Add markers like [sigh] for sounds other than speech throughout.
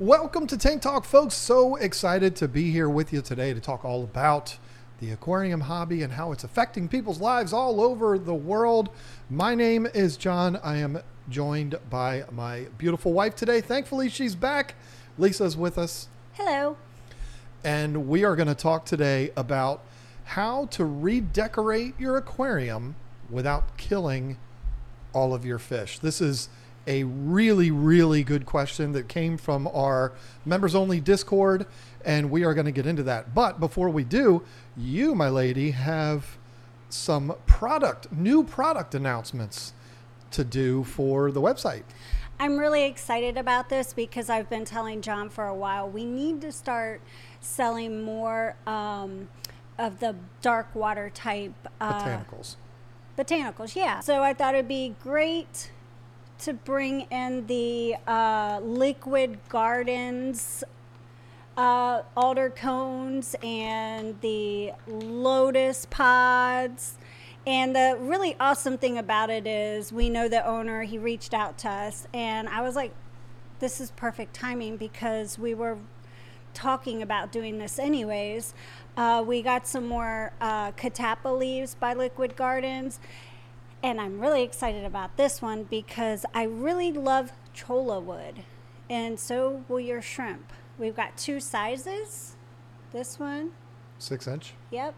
Welcome to Tank Talk, folks. So excited to be here with you today to talk all about the aquarium hobby and how it's affecting people's lives all over the world. My name is John. I am joined by my beautiful wife today. Thankfully, she's back. Lisa's with us. Hello. And we are going to talk today about how to redecorate your aquarium without killing all of your fish. This is a really, really good question that came from our members only Discord, and we are going to get into that. But before we do, you, my lady, have some product, new product announcements to do for the website. I'm really excited about this because I've been telling John for a while we need to start selling more um, of the dark water type uh, botanicals. Botanicals, yeah. So I thought it'd be great to bring in the uh, liquid gardens uh, alder cones and the lotus pods. And the really awesome thing about it is we know the owner, he reached out to us, and I was like, this is perfect timing because we were talking about doing this anyways. Uh, we got some more uh, catappa leaves by Liquid Gardens, and I'm really excited about this one because I really love cholla wood, and so will your shrimp. We've got two sizes. This one. Six inch. Yep,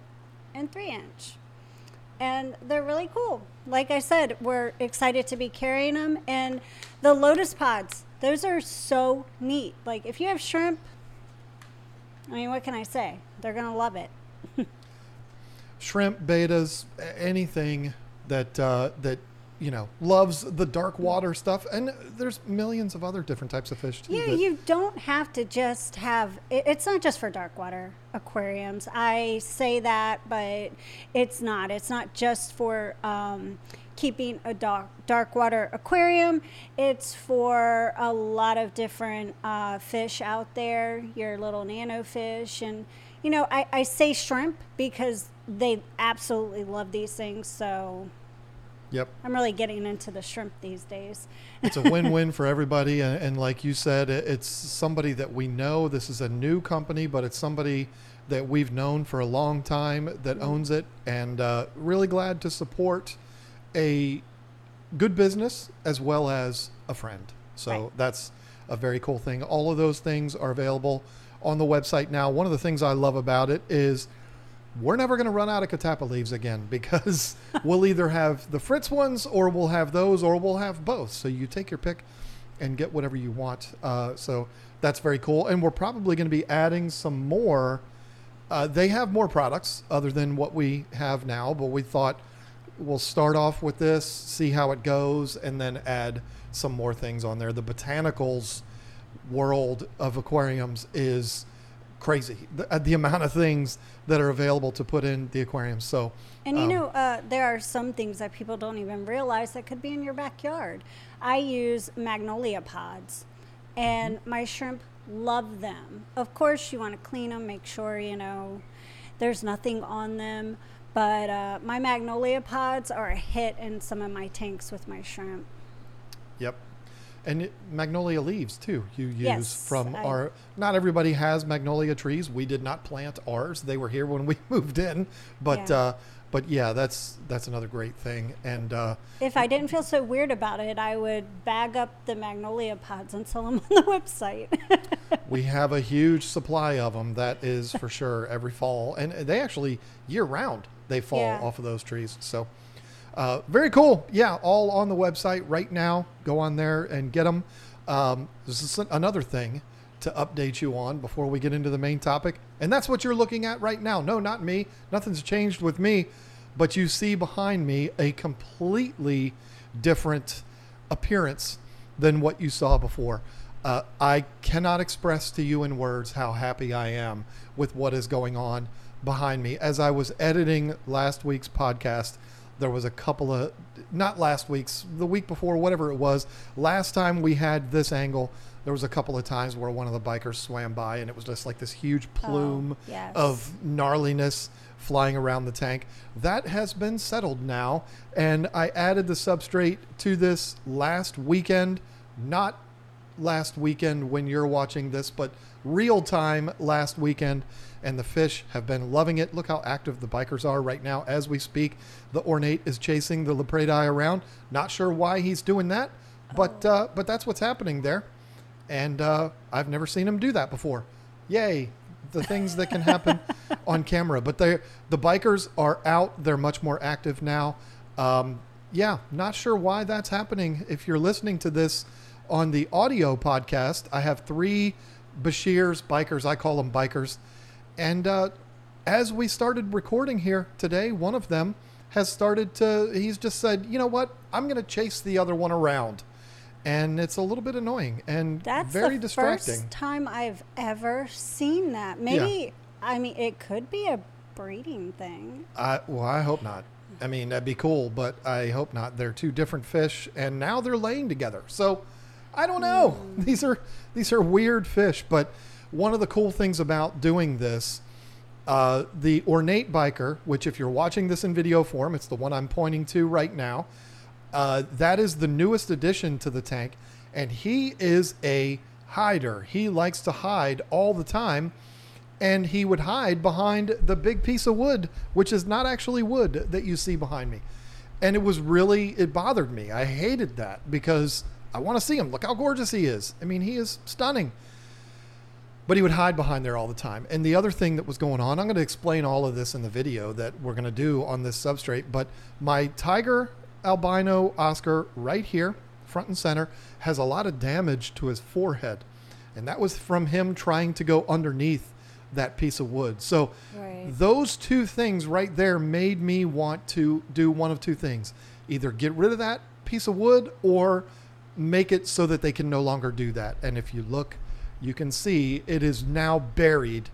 and three inch. And they're really cool. Like I said, we're excited to be carrying them. And the lotus pods, those are so neat. Like if you have shrimp, I mean, what can I say? They're going to love it. [laughs] shrimp, bettas, anything that uh, that you know loves the dark water stuff, and there's millions of other different types of fish too. Yeah, you don't have to just have. It, it's not just for dark water aquariums. I say that, but it's not. It's not just for. Um, keeping a dark, dark water aquarium. It's for a lot of different uh, fish out there, your little nano fish. And, you know, I, I say shrimp because they absolutely love these things. So Yep. I'm really getting into the shrimp these days. [laughs] it's a win-win for everybody, and, and, like you said, it's somebody that we know. This is a new company, but it's somebody that we've known for a long time that mm-hmm. owns it, and uh, really glad to support a good business as well as a friend. So right. that's a very cool thing. All of those things are available on the website now. One of the things I love about it is we're never going to run out of Catappa leaves again because [laughs] we'll either have the Fritz ones or we'll have those or we'll have both. So you take your pick and get whatever you want. Uh, so that's very cool. And we're probably going to be adding some more. Uh, they have more products other than what we have now, but we thought we'll start off with this, see how it goes, and then add some more things on there. The botanicals world of aquariums is crazy. The, uh, the, amount of things that are available to put in the aquarium. So, and you um, know, uh, there are some things that people don't even realize that could be in your backyard. I use magnolia pods, and mm-hmm. my shrimp love them. Of course, you want to clean them, make sure you know there's nothing on them. But uh, my magnolia pods are a hit in some of my tanks with my shrimp. Yep, and it, magnolia leaves too. You use yes, from I, our. Not everybody has magnolia trees. We did not plant ours. They were here when we [laughs] moved in, but yeah. Uh, but yeah, that's that's another great thing. And uh, if I didn't feel so weird about it, I would bag up the magnolia pods and sell them on the [laughs] website. we have a huge supply of them. That is for sure. Every fall, and they actually year round they fall yeah. off of those trees. So. Uh, very cool. Yeah, all on the website right now. Go on there and get them. Um, this is another thing to update you on before we get into the main topic. And that's what you're looking at right now. No, not me. Nothing's changed with me. But you see behind me a completely different appearance than what you saw before. Uh, I cannot express to you in words how happy I am with what is going on behind me. As I was editing last week's podcast, there was a couple of not last week's the week before whatever it was last time we had this angle there was a couple of times where one of the bikers swam by and it was just like this huge oh, plume oh, yes. of gnarliness flying around the tank that has been settled now and i added the substrate to this last weekend not last weekend when you're watching this, but real time last weekend. And the fish have been loving it. Look how active the bikers are right now as we speak. The ornate is chasing the lapradei around. Not sure why he's doing that, but uh, but that's what's happening there. And uh, I've never seen him do that before. Yay! The things that can happen [laughs] on camera. But they the bikers are out. They're much more active now. Um, yeah, not sure why that's happening. If you're listening to this on the audio podcast, I have three bichirs, bikers. I call them bikers. And uh, as we started recording here today, one of them has started to, he's just said, you know what? I'm going to chase the other one around. And it's a little bit annoying and That's very the distracting. first time I've ever seen that. Maybe I mean it could be a breeding thing. I, well, I hope not. I mean, that'd be cool, but I hope not. They're two different fish, and now they're laying together. So, I don't know. These are these are weird fish, but one of the cool things about doing this, uh, the ornate biker, which if you're watching this in video form, it's the one I'm pointing to right now. Uh, that is the newest addition to the tank, and he is a hider. He likes to hide all the time and he would hide behind the big piece of wood, which is not actually wood that you see behind me. And it was really, it bothered me. I hated that because I want to see him. Look how gorgeous he is. I mean, he is stunning. But he would hide behind there all the time. And the other thing that was going on, I'm going to explain all of this in the video that we're going to do on this substrate. But my tiger albino Oscar right here, front and center, has a lot of damage to his forehead. And that was from him trying to go underneath that piece of wood. So Right. those two things right there made me want to do one of two things. Either get rid of that piece of wood or make it so that they can no longer do that. And if you look, you can see it is now buried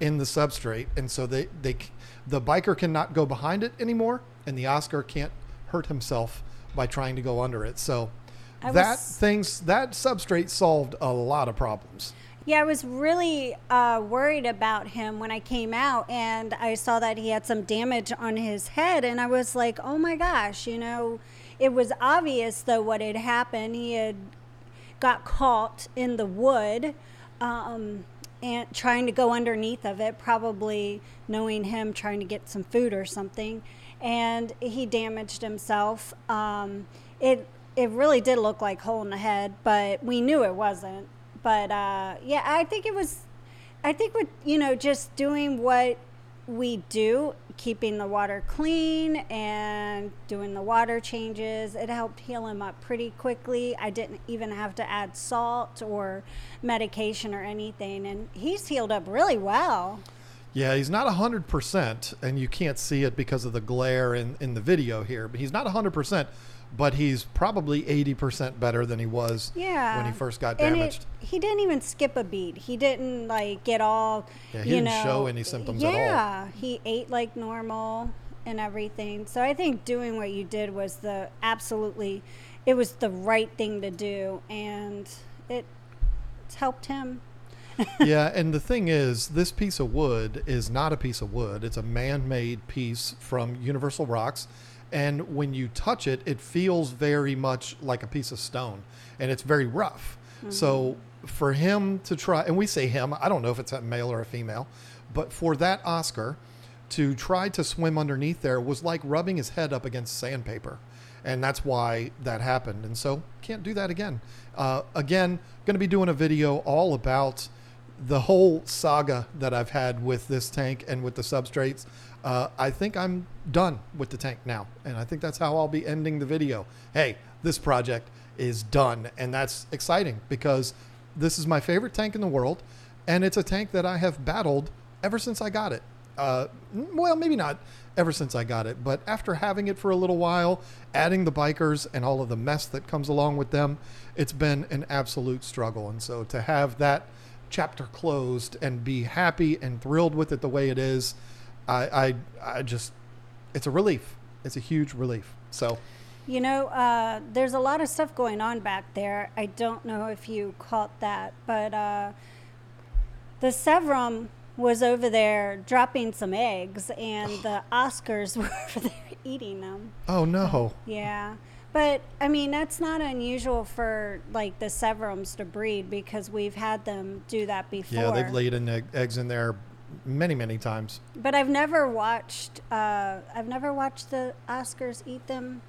in the substrate and so they they the biker cannot go behind it anymore and the Oscar can't hurt himself by trying to go under it. So I that was- things that substrate solved a lot of problems. Yeah, I was really uh, worried about him when I came out and I saw that he had some damage on his head. And I was like, oh my gosh, you know, it was obvious though what had happened. He had got caught in the wood um, and trying to go underneath of it, probably knowing him trying to get some food or something. And he damaged himself. Um, it, it really did look like hole in the head, but we knew it wasn't but uh, yeah, I think it was. I think with you know just doing what we do, keeping the water clean and doing the water changes, it helped heal him up pretty quickly. I didn't even have to add salt or medication or anything, and he's healed up really well. Yeah, he's not 100%, and you can't see it because of the glare in, in the video here, but he's not 100%, but he's probably 80% better than he was Yeah. when he first got And it- damaged. he didn't even skip a beat. He didn't like get all. Yeah, he you didn't know, show any symptoms at all. Yeah, he ate like normal and everything. So I think doing what you did was the absolutely, it was the right thing to do, and it it's helped him. [laughs] yeah, and the thing is, this piece of wood is not a piece of wood. It's a man made piece from Universal Rocks. And when you touch it, it feels very much like a piece of stone. And it's very rough. So for him to try, and we say him, I don't know if it's a male or a female, but for that Oscar to try to swim underneath there was like rubbing his head up against sandpaper and that's why that happened. And so can't do that again. Uh, again, going to be doing a video all about the whole saga that I've had with this tank and with the substrates. Uh, I think I'm done with the tank now, and I think that's how I'll be ending the video. Hey, this project is done, and that's exciting because this is my favorite tank in the world, and it's a tank that I have battled ever since I got it. Uh, well, maybe not ever since I got it, but after having it for a little while, adding the bikers and all of the mess that comes along with them, it's been an absolute struggle. And so to have that chapter closed and be happy and thrilled with it the way it is, I, I, I just, it's a relief. It's a huge relief. So, You know, uh, there's a lot of stuff going on back there. I don't know if you caught that, but uh, the Severum was over there dropping some eggs, and the [sighs] Oscars [laughs] were over there eating them. oh no. Yeah, But I mean, that's not unusual for like the Severums to breed because we've had them do that before. Yeah, they've laid in egg, eggs in there many, many times. But I've never watched. Uh, I've never watched the Oscars eat them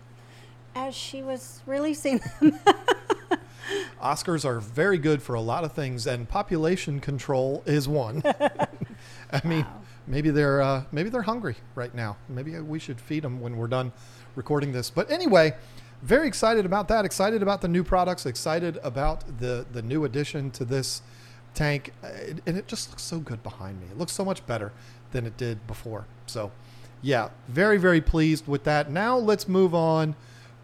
as she was releasing them. [laughs] Oscars are very good for a lot of things, and population control is one. [laughs] I mean, Wow. maybe they're uh, maybe they're hungry right now. Maybe we should feed them when we're done recording this. But anyway, very excited about that. Excited about the new products. Excited about the the new addition to this tank, and it just looks so good behind me. It looks so much better than it did before. So, yeah, very very pleased with that. Now let's move on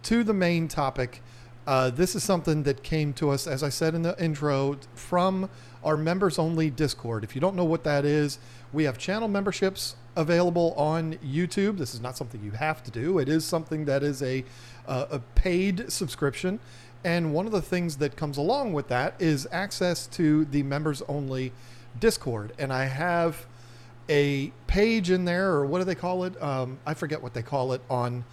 to the main topic. Uh, this is something that came to us, as I said in the intro, from our members only Discord. If you don't know what that is, we have channel memberships available on YouTube. This is not something you have to do, it is something that is a, uh, a paid subscription. And one of the things that comes along with that is access to the members only Discord. And I have a page in there, or what do they call it? Um, I forget what they call it on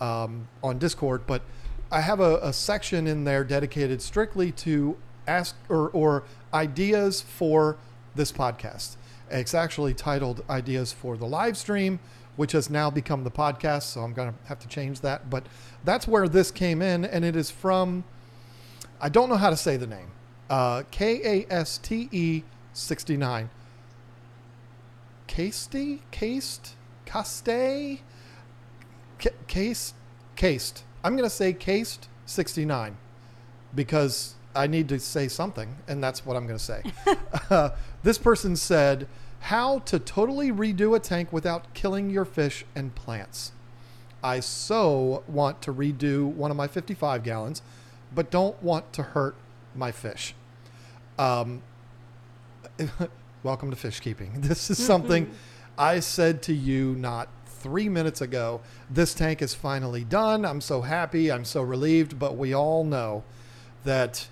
um, on Discord, but I have a, a section in there dedicated strictly to ask or, or ideas for this podcast. It's actually titled Ideas for the Live Stream, which has now become the podcast. So I'm going to have to change that. But that's where this came in, and it is from, I don't know how to say the name, uh, K A S T E 69. Casty? Cased? Caste? Ca- Cased? Cased. I'm going to say Cased 69 because I need to say something, and that's what I'm going to say. [laughs] uh, this person said, How to totally redo a tank without killing your fish and plants. I so want to redo one of my 55 gallons, but don't want to hurt my fish. Um, [laughs] welcome to fish keeping. [laughs] This is something [laughs] I said to you not three minutes ago. This tank is finally done. I'm so happy. I'm so relieved. But we all know that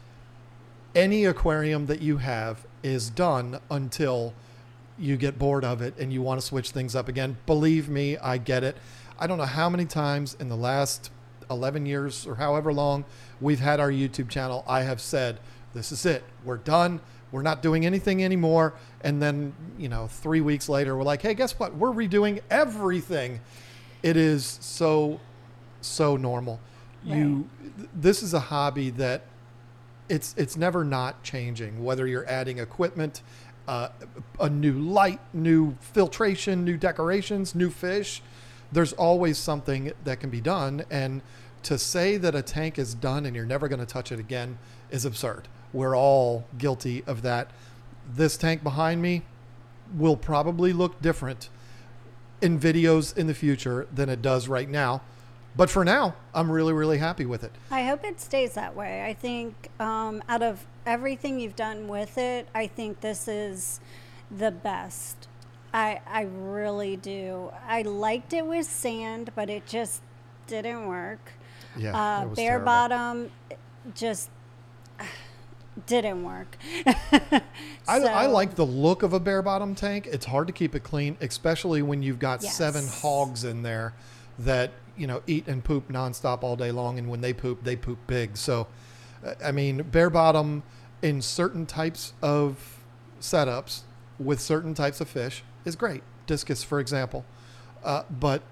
any aquarium that you have is done until you get bored of it and you want to switch things up again. Believe me, I get it. I don't know how many times in the last 11 years or however long we've had our YouTube channel, I have said, This is it. We're done. We're not doing anything anymore. And then, you know, three weeks later, we're like, Hey, guess what? We're redoing everything. It is so, so normal. You, th- this is a hobby that it's it's never not changing. Whether you're adding equipment, uh, a new light, new filtration, new decorations, new fish, there's always something that can be done. And to say that a tank is done and you're never going to touch it again is absurd. We're all guilty of that. This tank behind me will probably look different in videos in the future than it does right now. But for now, I'm really, really happy with it. I hope it stays that way. I think um, out of everything you've done with it, I think this is the best. I I really do. I liked it with sand, but it just didn't work. Yeah, uh, bare terrible. bottom just [sighs] didn't work. [laughs] I, I like the look of a bare bottom tank. It's hard to keep it clean, especially when you've got seven hogs in there that you know eat and poop nonstop all day long, and when they poop, they poop big. So, uh, I mean, bare bottom in certain types of setups with certain types of fish is great. Discus, for example, uh, but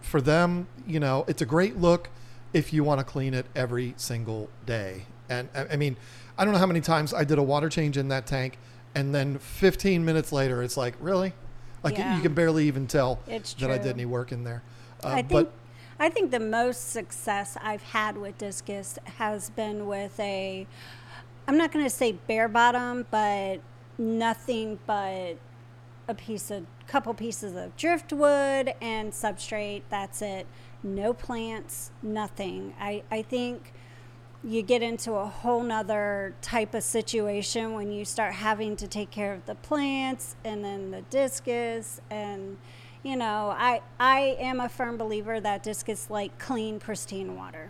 for them, you know, it's a great look if you want to clean it every single day. And I I mean, I don't know how many times I did a water change in that tank, and then 15 minutes later, it's like, really? Like Yeah. you can barely even tell It's that I did any work in there. Uh, I think but I think the most success I've had with discus has been with a I'm not going to say bare bottom, but nothing but a piece of couple pieces of driftwood and substrate. That's it. No plants, nothing. I, I think you get into a whole nother type of situation when you start having to take care of the plants and then the discus and you know i i am a firm believer that discus like clean pristine water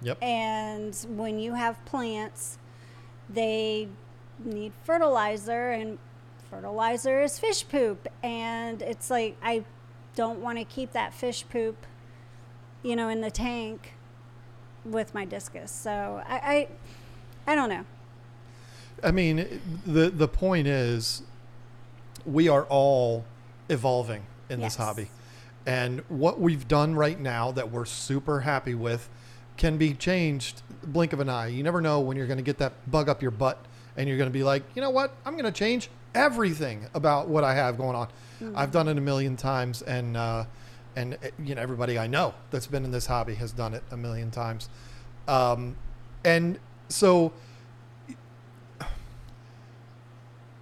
yep, and when you have plants they need fertilizer and fertilizer is fish poop and it's like i don't want to keep that fish poop you know in the tank with my discus. So I, I, I don't know. I mean, the the point is, we are all evolving in Yes. this hobby, and what we've done right now that we're super happy with can be changed blink of an eye. You never know when you're going to get that bug up your butt, and you're going to be like, you know what, I'm going to change everything about what I have going on. I've done it a million times, and uh, and uh, you know everybody I know that's been in this hobby has done it a million times, um, and so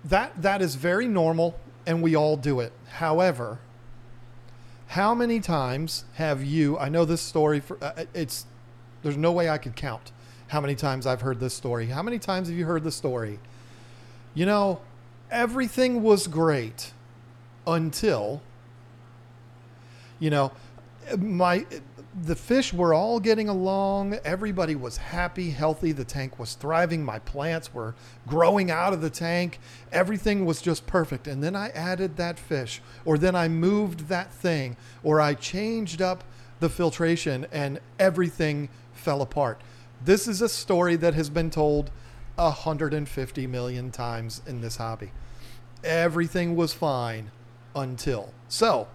that that is very normal and we all do it however how many times have you i know this story for uh, it's there's no way i could count how many times i've heard this story. How many times have you heard the story? You know everything was great until you know my the fish were all getting along. Everybody was happy healthy. The tank was thriving. My plants were growing out of the tank. Everything was just perfect. And then i added that fish or then i moved that thing or i changed up the filtration and everything fell apart this is a story that has been told 150 million times in this hobby everything was fine until so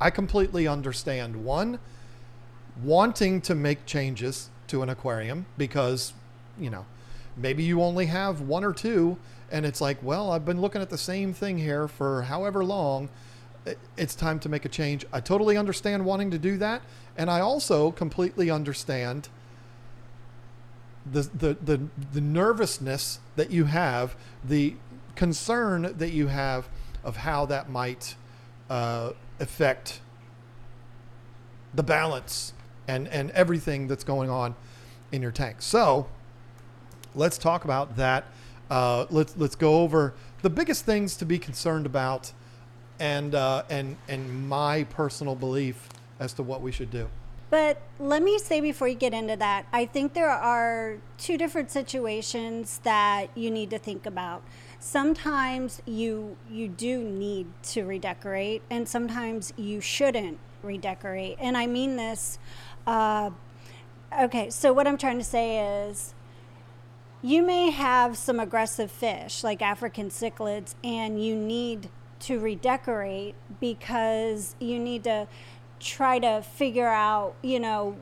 I completely understand one wanting to make changes to an aquarium because you know maybe you only have one or two and it's like well I've been looking at the same thing here for however long it's time to make a change. I totally understand wanting to do that and I also completely understand the the the, the nervousness that you have, the concern that you have of how that might uh, affect the balance and and everything that's going on in your tank. So let's talk about that. Uh, let's let's go over the biggest things to be concerned about, and uh, and and my personal belief as to what we should do. But let me say before you get into that, I think there are two different situations that you need to think about. Sometimes you you do need to redecorate, and sometimes you shouldn't redecorate. And I mean this. Uh, okay, so what I'm trying to say is, you may have some aggressive fish like African cichlids, and you need to redecorate because you need to try to figure out, you know,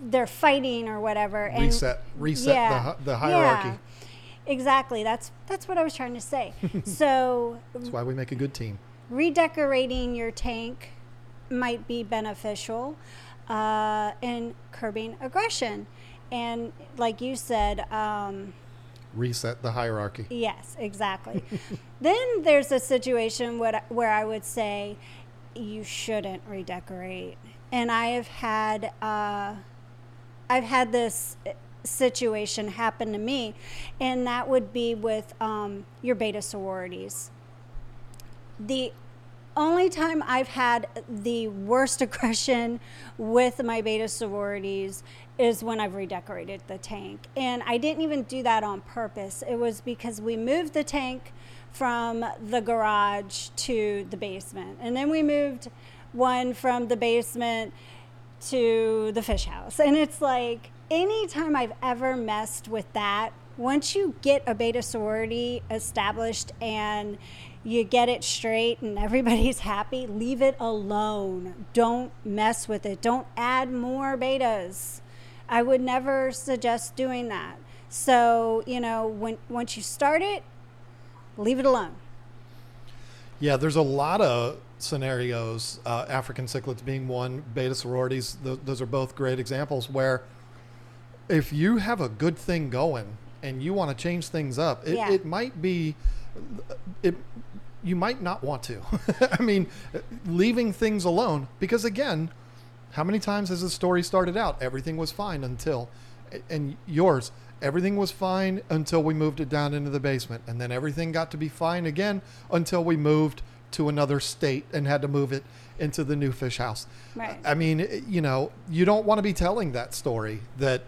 they're fighting or whatever. And Reset reset the, the hierarchy. yeah, exactly. That's that's what I was trying to say. [laughs] so That's why we make a good team. redecorating your tank might be beneficial uh, in curbing aggression. And like you said, um, Reset the hierarchy. yes, exactly. [laughs] then there's a situation what, where I would say you shouldn't redecorate. And I have had uh, I've had this situation happen to me, and that would be with um, your betta sororities. The only time I've had the worst [laughs] aggression with my betta sororities is when I've redecorated the tank. And I didn't even do that on purpose. It was because we moved the tank from the garage to the basement. And then we moved one from the basement to the fish house. And it's like anytime I've ever messed with that, once you get a betta sorority established and you get it straight and everybody's [laughs] happy, leave it alone. Don't mess with it. Don't add more bettas. I would never suggest doing that. So, you know, when once you start it, leave it alone. Yeah, there's a lot of scenarios, uh, African cichlids being one, betta sororities, th- those are both great examples where if you have a good thing going and you want to change things up, it, Yeah. it might be, it, you might not want to. [laughs] I mean, leaving things alone, because again, how many times has the story started out? Everything was fine until, and yours, everything was fine until we moved it down into the basement. And then everything got to be fine again until we moved to another state and had to move it into the new fish house. Right. I mean, you know, you don't want to be telling that story that,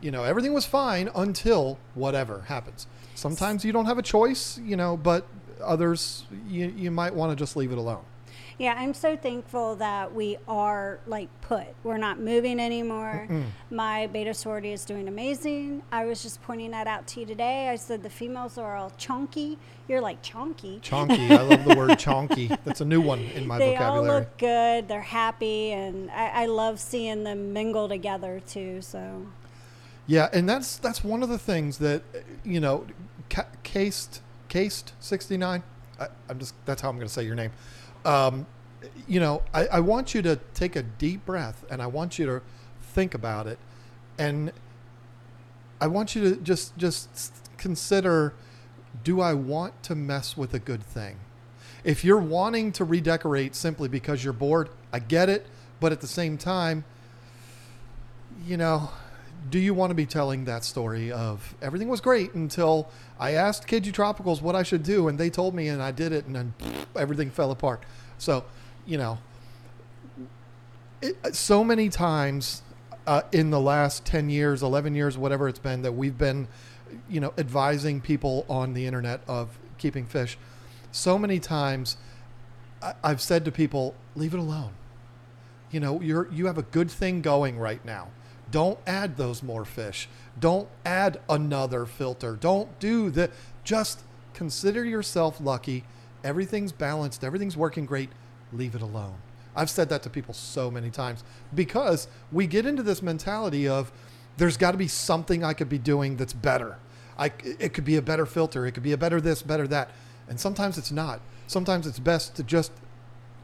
you know, everything was fine until whatever happens. Sometimes you don't have a choice, you know, but others, you, you might want to just leave it alone. Yeah, I'm so thankful that we are like put. We're not moving anymore. My betta sorority is doing amazing. I was just pointing that out to you today. I said the females are all chunky. You're like chonky. Chonky. I love the word [laughs] chonky. That's a new one in my vocabulary. they all look good. They're happy, and I, I love seeing them mingle together too. So Yeah, and that's that's one of the things that you know, ca- cased cased sixty nine. I'm just that's how I'm going to say your name. Um, you know, I, I want you to take a deep breath, and I want you to think about it, and I want you to just just consider: Do I want to mess with a good thing? If you're wanting to redecorate simply because you're bored, I get it, but at the same time, you know, do you want to be telling that story of everything was great until I asked KG Tropicals what I should do and they told me and I did it and then everything fell apart. So, you know, it, so many times uh, in the last 10 years, 11 years, whatever it's been that we've been, you know, advising people on the internet of keeping fish. So many times I, I've said to people, leave it alone. You know, you're, you have a good thing going right now. Don't add those more fish. Don't add another filter. Don't do the. Just consider yourself lucky. Everything's balanced. Everything's working great. Leave it alone. I've said that to people so many times because we get into this mentality of there's got to be something I could be doing that's better. I, it could be a better filter. It could be a better this, better that. And sometimes it's not. Sometimes it's best to just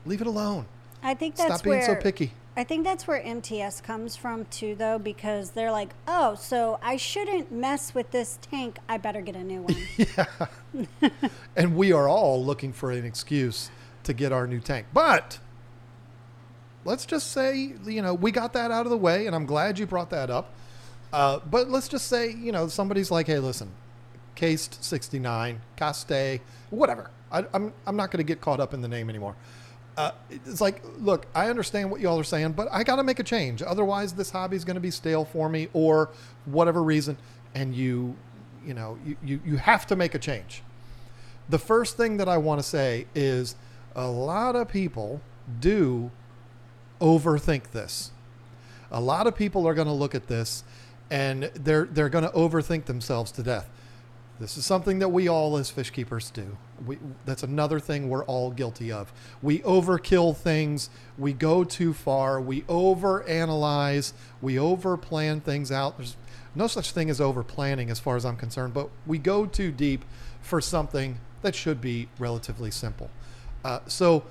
leave it alone. I think that's Stop being where so picky. I think that's where MTS comes from too, though, because they're like, oh, so I shouldn't mess with this tank. I better get a new [laughs] one. and we are all looking for an excuse to get our new tank. But let's just say, you know, we got that out of the way, and I'm glad you brought that up. Uh, but let's just say, you know, somebody's like, hey, listen, cased 69, Caste, whatever. I, I'm, I'm not going to get caught up in the name anymore. Uh, it's like, look, I understand what y'all are saying, but I got to make a change. Otherwise, this hobby is going to be stale for me or whatever reason. And you, you know, you, you, you have to make a change. The first thing that I want to say is a lot of people do overthink this. A lot of people are going to look at this and they're they're going to overthink themselves to death. This is something that we all as fish keepers do. We, that's another thing we're all guilty of. We overkill things. We go too far. We overanalyze. We overplan things out. There's no such thing as overplanning as far as I'm concerned, but we go too deep for something that should be relatively simple. Uh, so,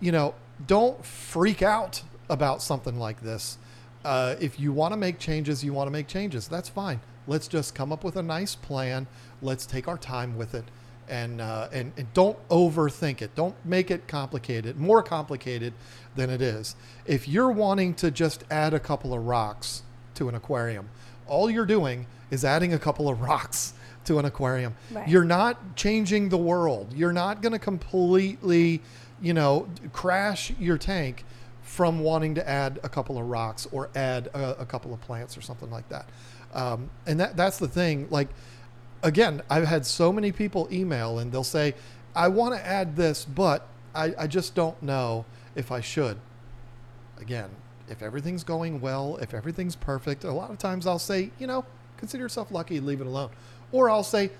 you know, don't freak out about something like this. Uh, if you want to make changes, you want to make changes. That's fine. Let's just come up with a nice plan. Let's take our time with it, and uh, and, and don't overthink it. Don't make it complicated, more complicated than it is. If you're wanting to just add a couple of rocks to an aquarium, all you're doing is adding a couple of [laughs] rocks to an aquarium. Right. You're not changing the world. You're not going to completely, you know, crash your tank from wanting to add a couple of rocks or add a, a couple of plants or something like that. Um, and that that's the thing. Like, again, I've had so many people email and they'll say, I want to add this, but I, I just don't know if I should. Again, if everything's going well, if everything's perfect, a lot of times I'll say, you know, consider yourself lucky, leave it alone. Or I'll say,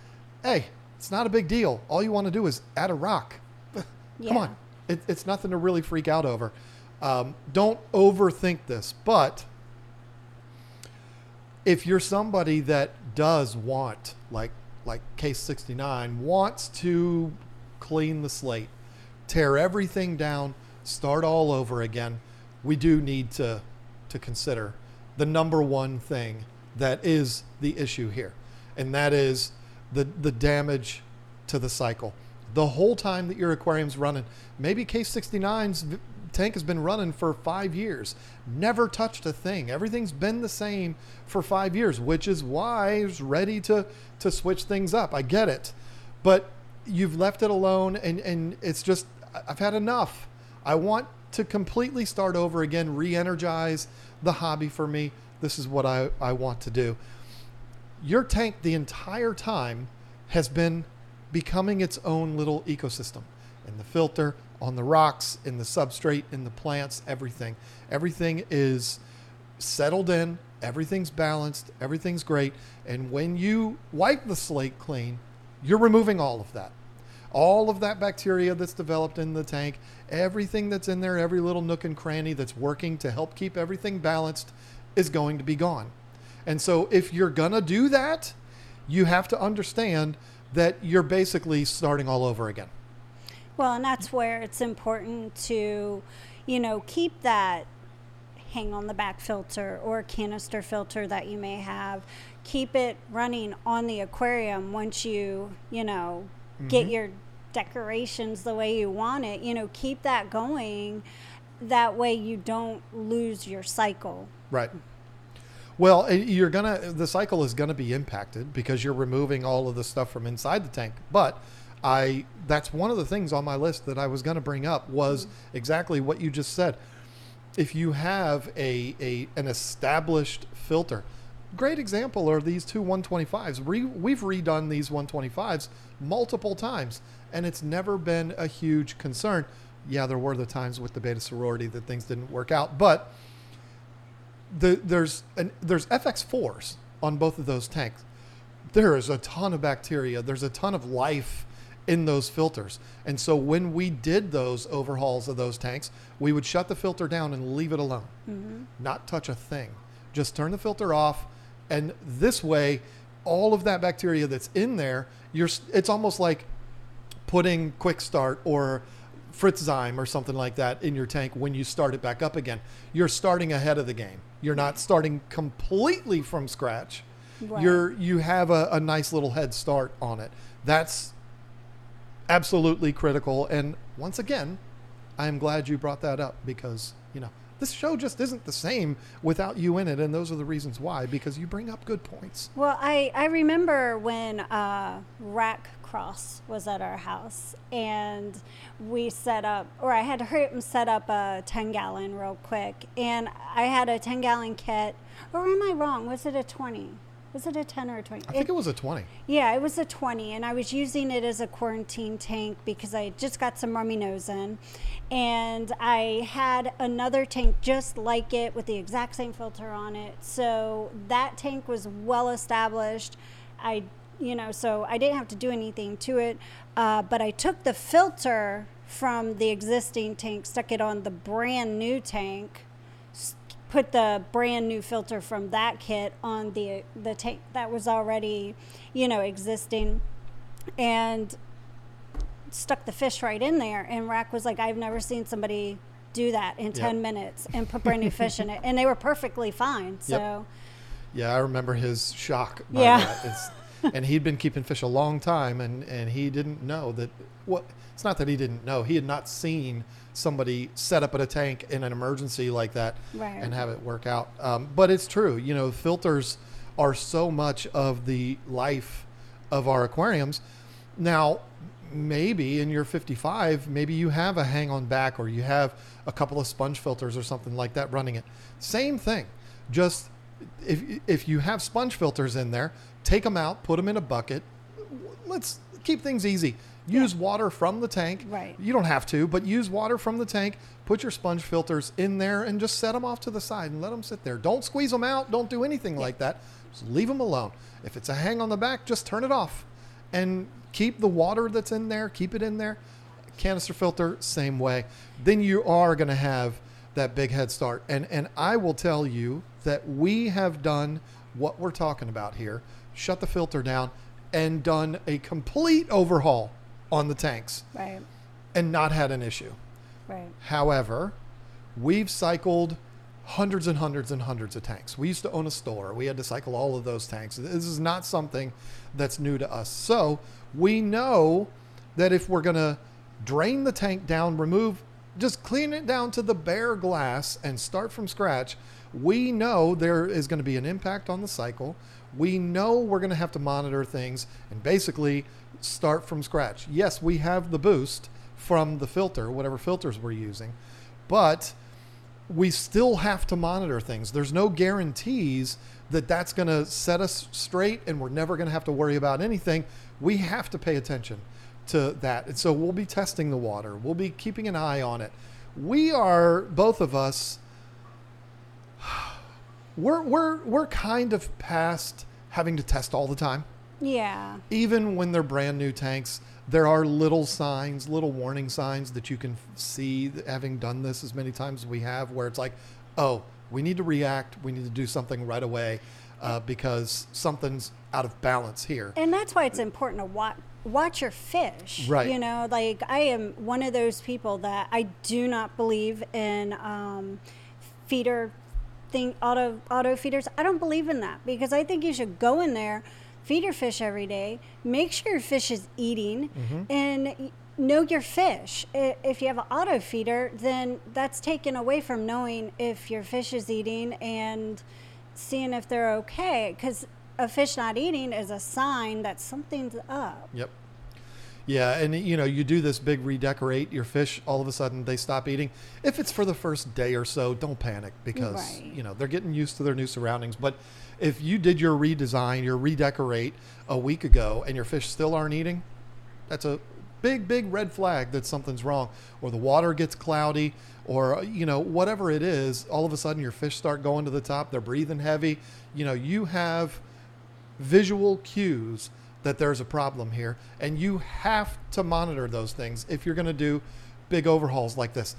hey, it's not a big deal. All you want to do is add a rock. [laughs] Come on. It, it's nothing to really freak out over. Um, don't overthink this. But if you're somebody that does want, like like Case 69, wants to clean the slate, tear everything down, start all over again, we do need to to consider the number one thing that is the issue here, and that is the the damage to the cycle. The whole time that your aquarium's running, maybe Case 69's v- tank has been running for five years, never touched a thing. Everything's been the same for five years, which is why it's ready to to switch things up. I get it, but you've left it alone, and and it's just I've had enough. I want to completely start over again, re-energize the hobby for me. This is what I, I want to do. Your tank the entire time has been becoming its own little ecosystem. And the filter, on the rocks, in the substrate, in the plants, everything. Everything is settled in, everything's balanced, everything's great. And when you wipe the slate clean, you're removing all of that. All of that bacteria that's developed in the tank, everything that's in there, every little nook and cranny that's working to help keep everything balanced is going to be gone. And so if you're going to do that, you have to understand that you're basically starting all over again. Well, and that's where it's important to, you know, keep that hang on the back filter or canister filter that you may have. Keep it running on the aquarium once you, you know, mm-hmm. get your decorations the way you want it. You know, keep that going. That way you don't lose your cycle. Right. Well, eh, you're gonna the cycle is gonna be impacted because you're removing all of the stuff from inside the tank. But I that's one of the things on my list that I was gonna bring up was exactly what you just said. If you have a, a an established filter, great example are these two 125s. Re, we've redone these 125s multiple times, and it's never been a huge concern. Yeah, there were the times with the betta sorority that things didn't work out, but the, there's an, there's FX4s on both of those tanks. There is a ton of bacteria. There's a ton of life in those filters. And so when we did those overhauls of those tanks, we would shut the filter down and leave it alone, mm-hmm. not touch a thing. Just turn the filter off, and this way, all of that bacteria that's in there, you're it's almost like putting Quick Start or Fritzzyme or something like that in your tank when you start it back up again. You're starting ahead of the game. You're not starting completely from scratch. Right. You're you have a, a nice little head start on it. That's absolutely critical. And once again, I am glad you brought that up because you know this show just isn't the same without you in it, and those are the reasons why. Because you bring up good points. Well, I I remember when uh, Rack Cross was at our house, and we set up, or I had to hurry and set up a 10 gallon real quick. And I had a 10 gallon kit, or am I wrong? Was it a 20? Was it a 10 or a 20? I think it, it, was a 20. Yeah, it was a 20. And I was using it as a quarantine tank because I just got some rummy nose in. And I had another tank just like it with the exact same filter on it. So that tank was well established. I you know, so I didn't have to do anything to it. Uh, but I took the filter from the existing tank, stuck it on the brand new tank, put the brand new filter from that kit on the the tank that was already, you know, existing, and stuck the fish right in there. And Rack was like, "I've never seen somebody." do that in 10 yep. minutes and put brand new fish in it and they were perfectly fine so yep. yeah i remember his shock yeah and he'd been keeping fish a long time, and and he didn't know that. What it's not that he didn't know; he had not seen somebody set up at a tank in an emergency like that right. and have it work out. Um, but it's true, you know, filters are so much of the life of our aquariums. Now, maybe in your 55, maybe you have a hang on back or you have a couple of sponge filters or something like that running it. Same thing. Just if if you have sponge filters in there, take them out, put them in a bucket. Let's keep things easy. Use yeah. water from the tank. Right. You don't have to, but use water from the tank. Put your sponge filters in there and just set them off to the side and let them sit there. Don't squeeze them out. Don't do anything yeah. like that. Just leave them alone. If it's a hang on the back, just turn it off and keep the water that's in there, keep it in there. Canister filter, same way. Then you are going to have that big head start. And and I will tell you that we have done what we're talking about here shut the filter down, and done a complete overhaul on the tanks. Right. And not had an issue. Right. However, we've cycled hundreds and hundreds and hundreds of tanks. We used to own a store. We had to cycle all of those tanks. This is not something that's new to us. So we know that if we're going to drain the tank down, remove, just clean it down to the bare glass and start from scratch, we know there is going to be an impact on the cycle we know we're going to have to monitor things and basically start from scratch. Yes, we have the boost from the filter, whatever filters we're using, but we still have to monitor things. There's no guarantees that that's going to set us straight and we're never going to have to worry about anything. We have to pay attention. to that. And so we'll be testing the water. We'll be keeping an eye on it. We are both of us [sighs] we're we're we're kind of past having to test all the time. Yeah. Even when they're brand new tanks, there are little signs, little warning signs that you can see having done this as many times as we have where it's like, "Oh, we need to react. We need to do something right away." Uh, because something's out of balance here. And that's why it's important to watch watch your fish. Right. You know, like I am one of those people that I do not believe in um, feeder thing auto auto feeders. I don't believe in that because I think you should go in there, feed your fish every day, make sure your fish is eating, mm-hmm. and know your fish. If you have an auto feeder, then that's taken away from knowing if your fish is eating and seeing if they're okay. Because a fish not eating is a sign that something's up. Yep. Yeah, and you know, you do this big redecorate your fish, all of a sudden they stop eating. If it's for the first day or so, don't panic because, Right. you know, they're getting used to their new surroundings. But if you did your redesign, your redecorate a week ago and your fish still aren't eating, that's a big, big red flag that something's wrong. Or the water gets cloudy, or, you know, whatever it is, all of a sudden your fish start going to the top, they're breathing heavy. You know, you have visual cues that there's a problem here, and you have to monitor those things if you're going to do big overhauls like this.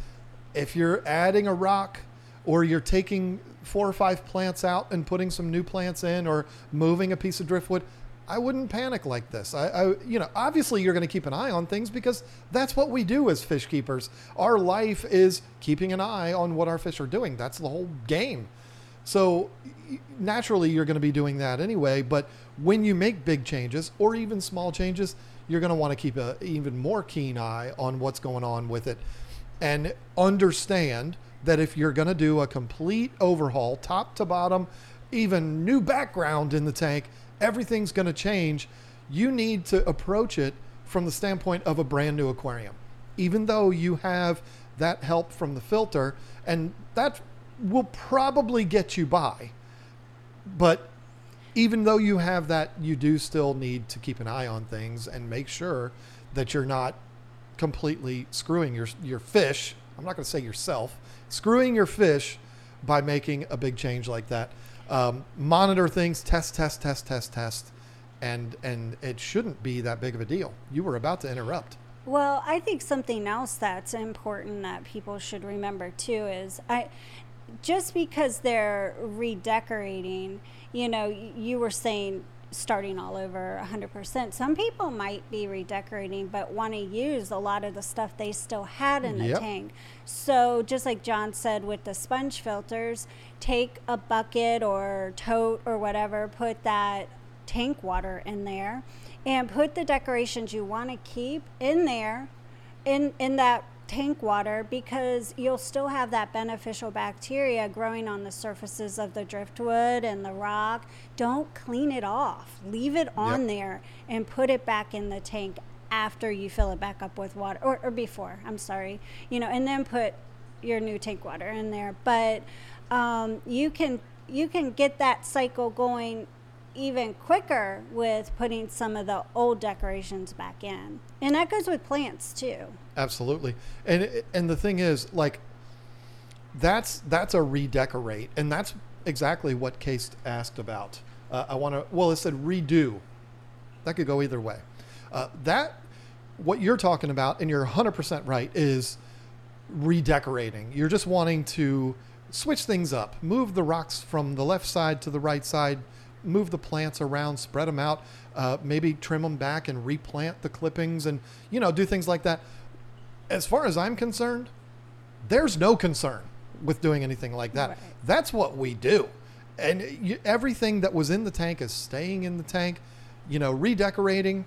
If you're adding a rock or you're taking four or five plants out and putting some new plants in or moving a piece of driftwood, I wouldn't panic like this. I, I you know, obviously you're going to keep an eye on things because that's what we do as fish keepers. Our life is keeping an eye on what our fish are doing. That's the whole game. So naturally, you're going to be doing that anyway. But when you make big changes or even small changes, you're going to want to keep a even more keen eye on what's going on with it, and understand that if you're going to do a complete overhaul, top to bottom, even new background in the tank, everything's going to change. You need to approach it from the standpoint of a brand new aquarium, even though you have that help from the filter, and that will probably get you by. But even though you have that, you do still need to keep an eye on things and make sure that you're not completely screwing your your fish. I'm not going to say yourself, screwing your fish by making a big change like that. Um, monitor things, test, test, test, test, test, and and it shouldn't be that big of a deal. You were about to interrupt. Well, I think something else that's important that people should remember too is I just because they're redecorating, you know, you were saying starting all over 100%. Some people might be redecorating but want to use a lot of the stuff they still had in the Yep. tank. So, just like John said with the sponge filters, take a bucket or tote or whatever, put that tank water in there and put the decorations you want to keep in there in in that tank water because you'll still have that beneficial bacteria growing on the surfaces of the driftwood and the rock. Don't clean it off. Leave it on Yep. there and put it back in the tank after you fill it back up with water or, or before. I'm sorry. You know, and then put your new tank water in there. But um, you can you can get that cycle going even quicker with putting some of the old decorations back in. And that goes with plants too. Absolutely. And and the thing is, like, that's that's a redecorate, and that's exactly what Case asked about. Uh, I want to. Well, it said redo. That could go either way. Uh, that what you're talking about, and you're 100% right, is redecorating. You're just wanting to switch things up, move the rocks from the left side to the right side, move the plants around, spread them out, uh, maybe trim them back and replant the clippings, and you know do things like that. As far as I'm concerned, there's no concern with doing anything like that. Right. That's what we do. And you, everything that was in the tank is staying in the tank. You know, redecorating,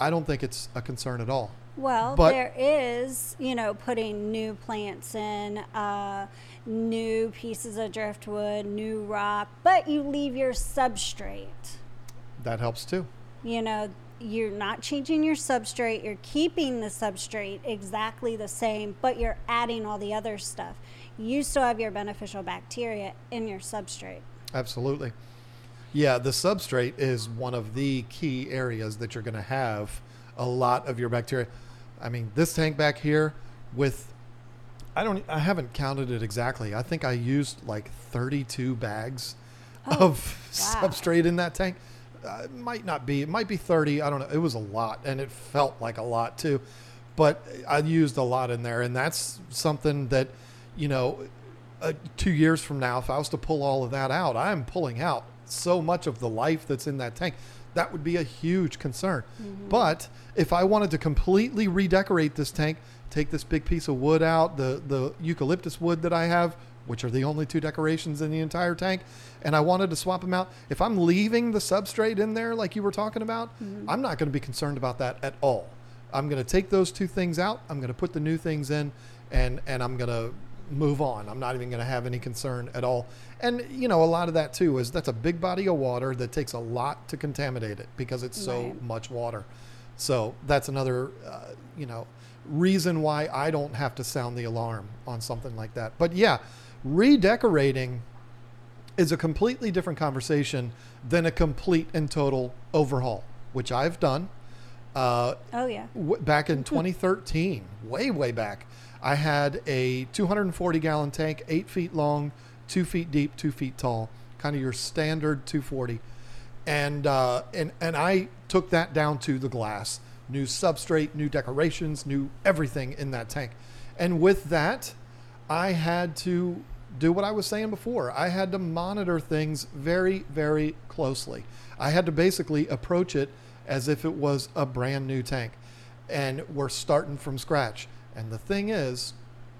I don't think it's a concern at all. Well, But- there is, you know, putting new plants in, uh, new pieces of driftwood, new rock, but you leave your substrate. That helps too. You know, you're not changing your substrate, you're keeping the substrate exactly the same, but you're adding all the other stuff. You still have your beneficial bacteria in your substrate. Absolutely. Yeah, the substrate is one of the key areas that you're going to have a lot of your bacteria. I mean, this tank back here with I don't I haven't counted it exactly. I think I used like 32 bags Oh, of wow. substrate in that tank. Uh, it might not be. It might be 30. I don't know. It was a lot and it felt like a lot too. But I used a lot in there and that's something that, you know, uh, 2 years from now if I was to pull all of that out, I'm pulling out so much of the life that's in that tank. That would be a huge concern. But if I wanted to completely redecorate this tank, take this big piece of wood out, the the eucalyptus wood that I have, which are the only two decorations in the entire tank, and I wanted to swap them out, if I'm leaving the substrate in there like you were talking about, I'm not going to be concerned about that at all. I'm going to take those two things out. I'm going to put the new things in, and and I'm going to move on. I'm not even going to have any concern at all. And you know, a lot of that too is that's a big body of water that takes a lot to contaminate it because it's so Right. much water. So that's another, uh, you know, reason why I don't have to sound the alarm on something like that. But yeah, redecorating is a completely different conversation than a complete and total overhaul, which I've done. Uh, Oh yeah. w- back in 2013, [laughs] way, way back, I had a 240 gallon tank, eight feet long, two feet deep, two feet tall, kind of your standard 240. And, uh, and, and I took that down to the glass, new substrate, new decorations, new everything in that tank. And with that, I had to do what I was saying before. I had to monitor things very, very closely. I had to basically approach it as if it was a brand new tank. And we're starting from scratch. And the thing is,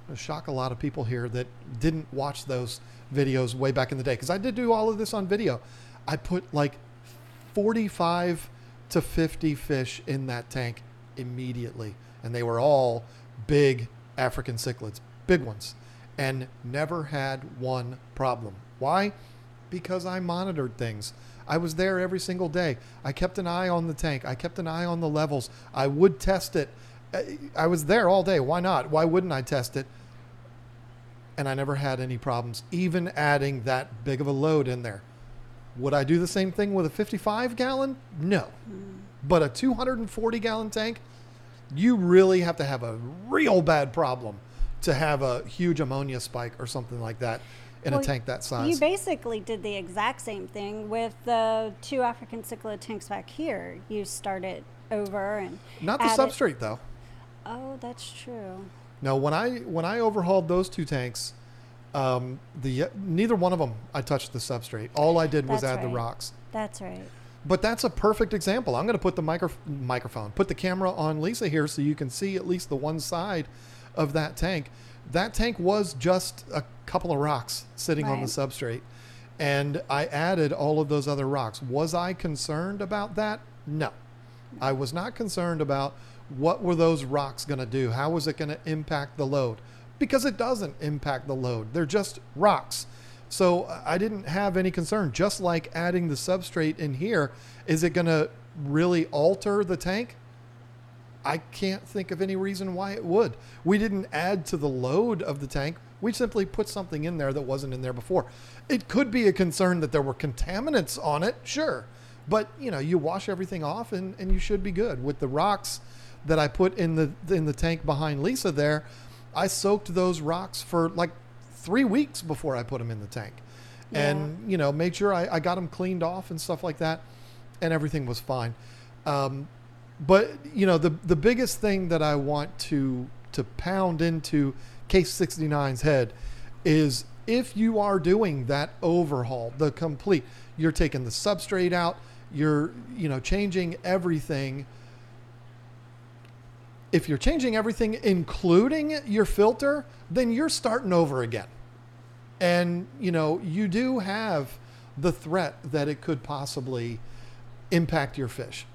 it'll shock a lot of people here that didn't watch those videos way back in the day. Because I did do all of this on video. I put like 45 to 50 fish in that tank immediately. And they were all big African cichlids, big ones, and never had one problem. Why? Because I monitored things. I was there every single day. I kept an eye on the tank. I kept an eye on the levels. I would test it. I- was there all day. Why not? Why wouldn't I test it? And I never had any problems, even adding that big of a load in there. Would I do the same thing with a 55 gallon? No. Hmm. But a 240 gallon tank, you really have to have a real bad problem to have a huge ammonia spike or something like that in Well, a tank that size. You basically did the exact same thing with the two African cichlid tanks back here. You started over and Not the substrate though. Oh, that's true. No, when I when I overhauled those two tanks, um, the neither one of them I touched the substrate. All I did was That's add the right. rocks. That's right. But that's a perfect example. I'm going to put the micro- microphone, put the camera on Lisa here so you can see at least the one side of that tank. That tank was just a couple of rocks sitting on the Right. substrate. And I added all of those other rocks. Was I concerned about that? No. I was not concerned about what were those rocks going to do? How was it going to impact the load? Because it doesn't impact the load. They're just rocks. So I didn't have any concern. Just like adding the substrate in here, is it going to really alter the tank? I can't think of any reason why it would. We didn't add to the load of the tank. We simply put something in there that wasn't in there before. It could be a concern that there were contaminants on it, sure. But you know, you wash everything off and, and you should be good. With the rocks that I put in the in the tank behind Lisa there, I soaked those rocks for like three weeks before I put them in the tank. And you know, made sure I, I got them cleaned off and stuff like that, and everything was fine. Um, but you know the the biggest thing that I want to to pound into Case 69's head is if you are doing that overhaul, the complete, you're taking the substrate out, you're you know changing everything. If you're changing everything, including your filter, then you're starting over again. And you know you do have the threat that it could possibly impact your fish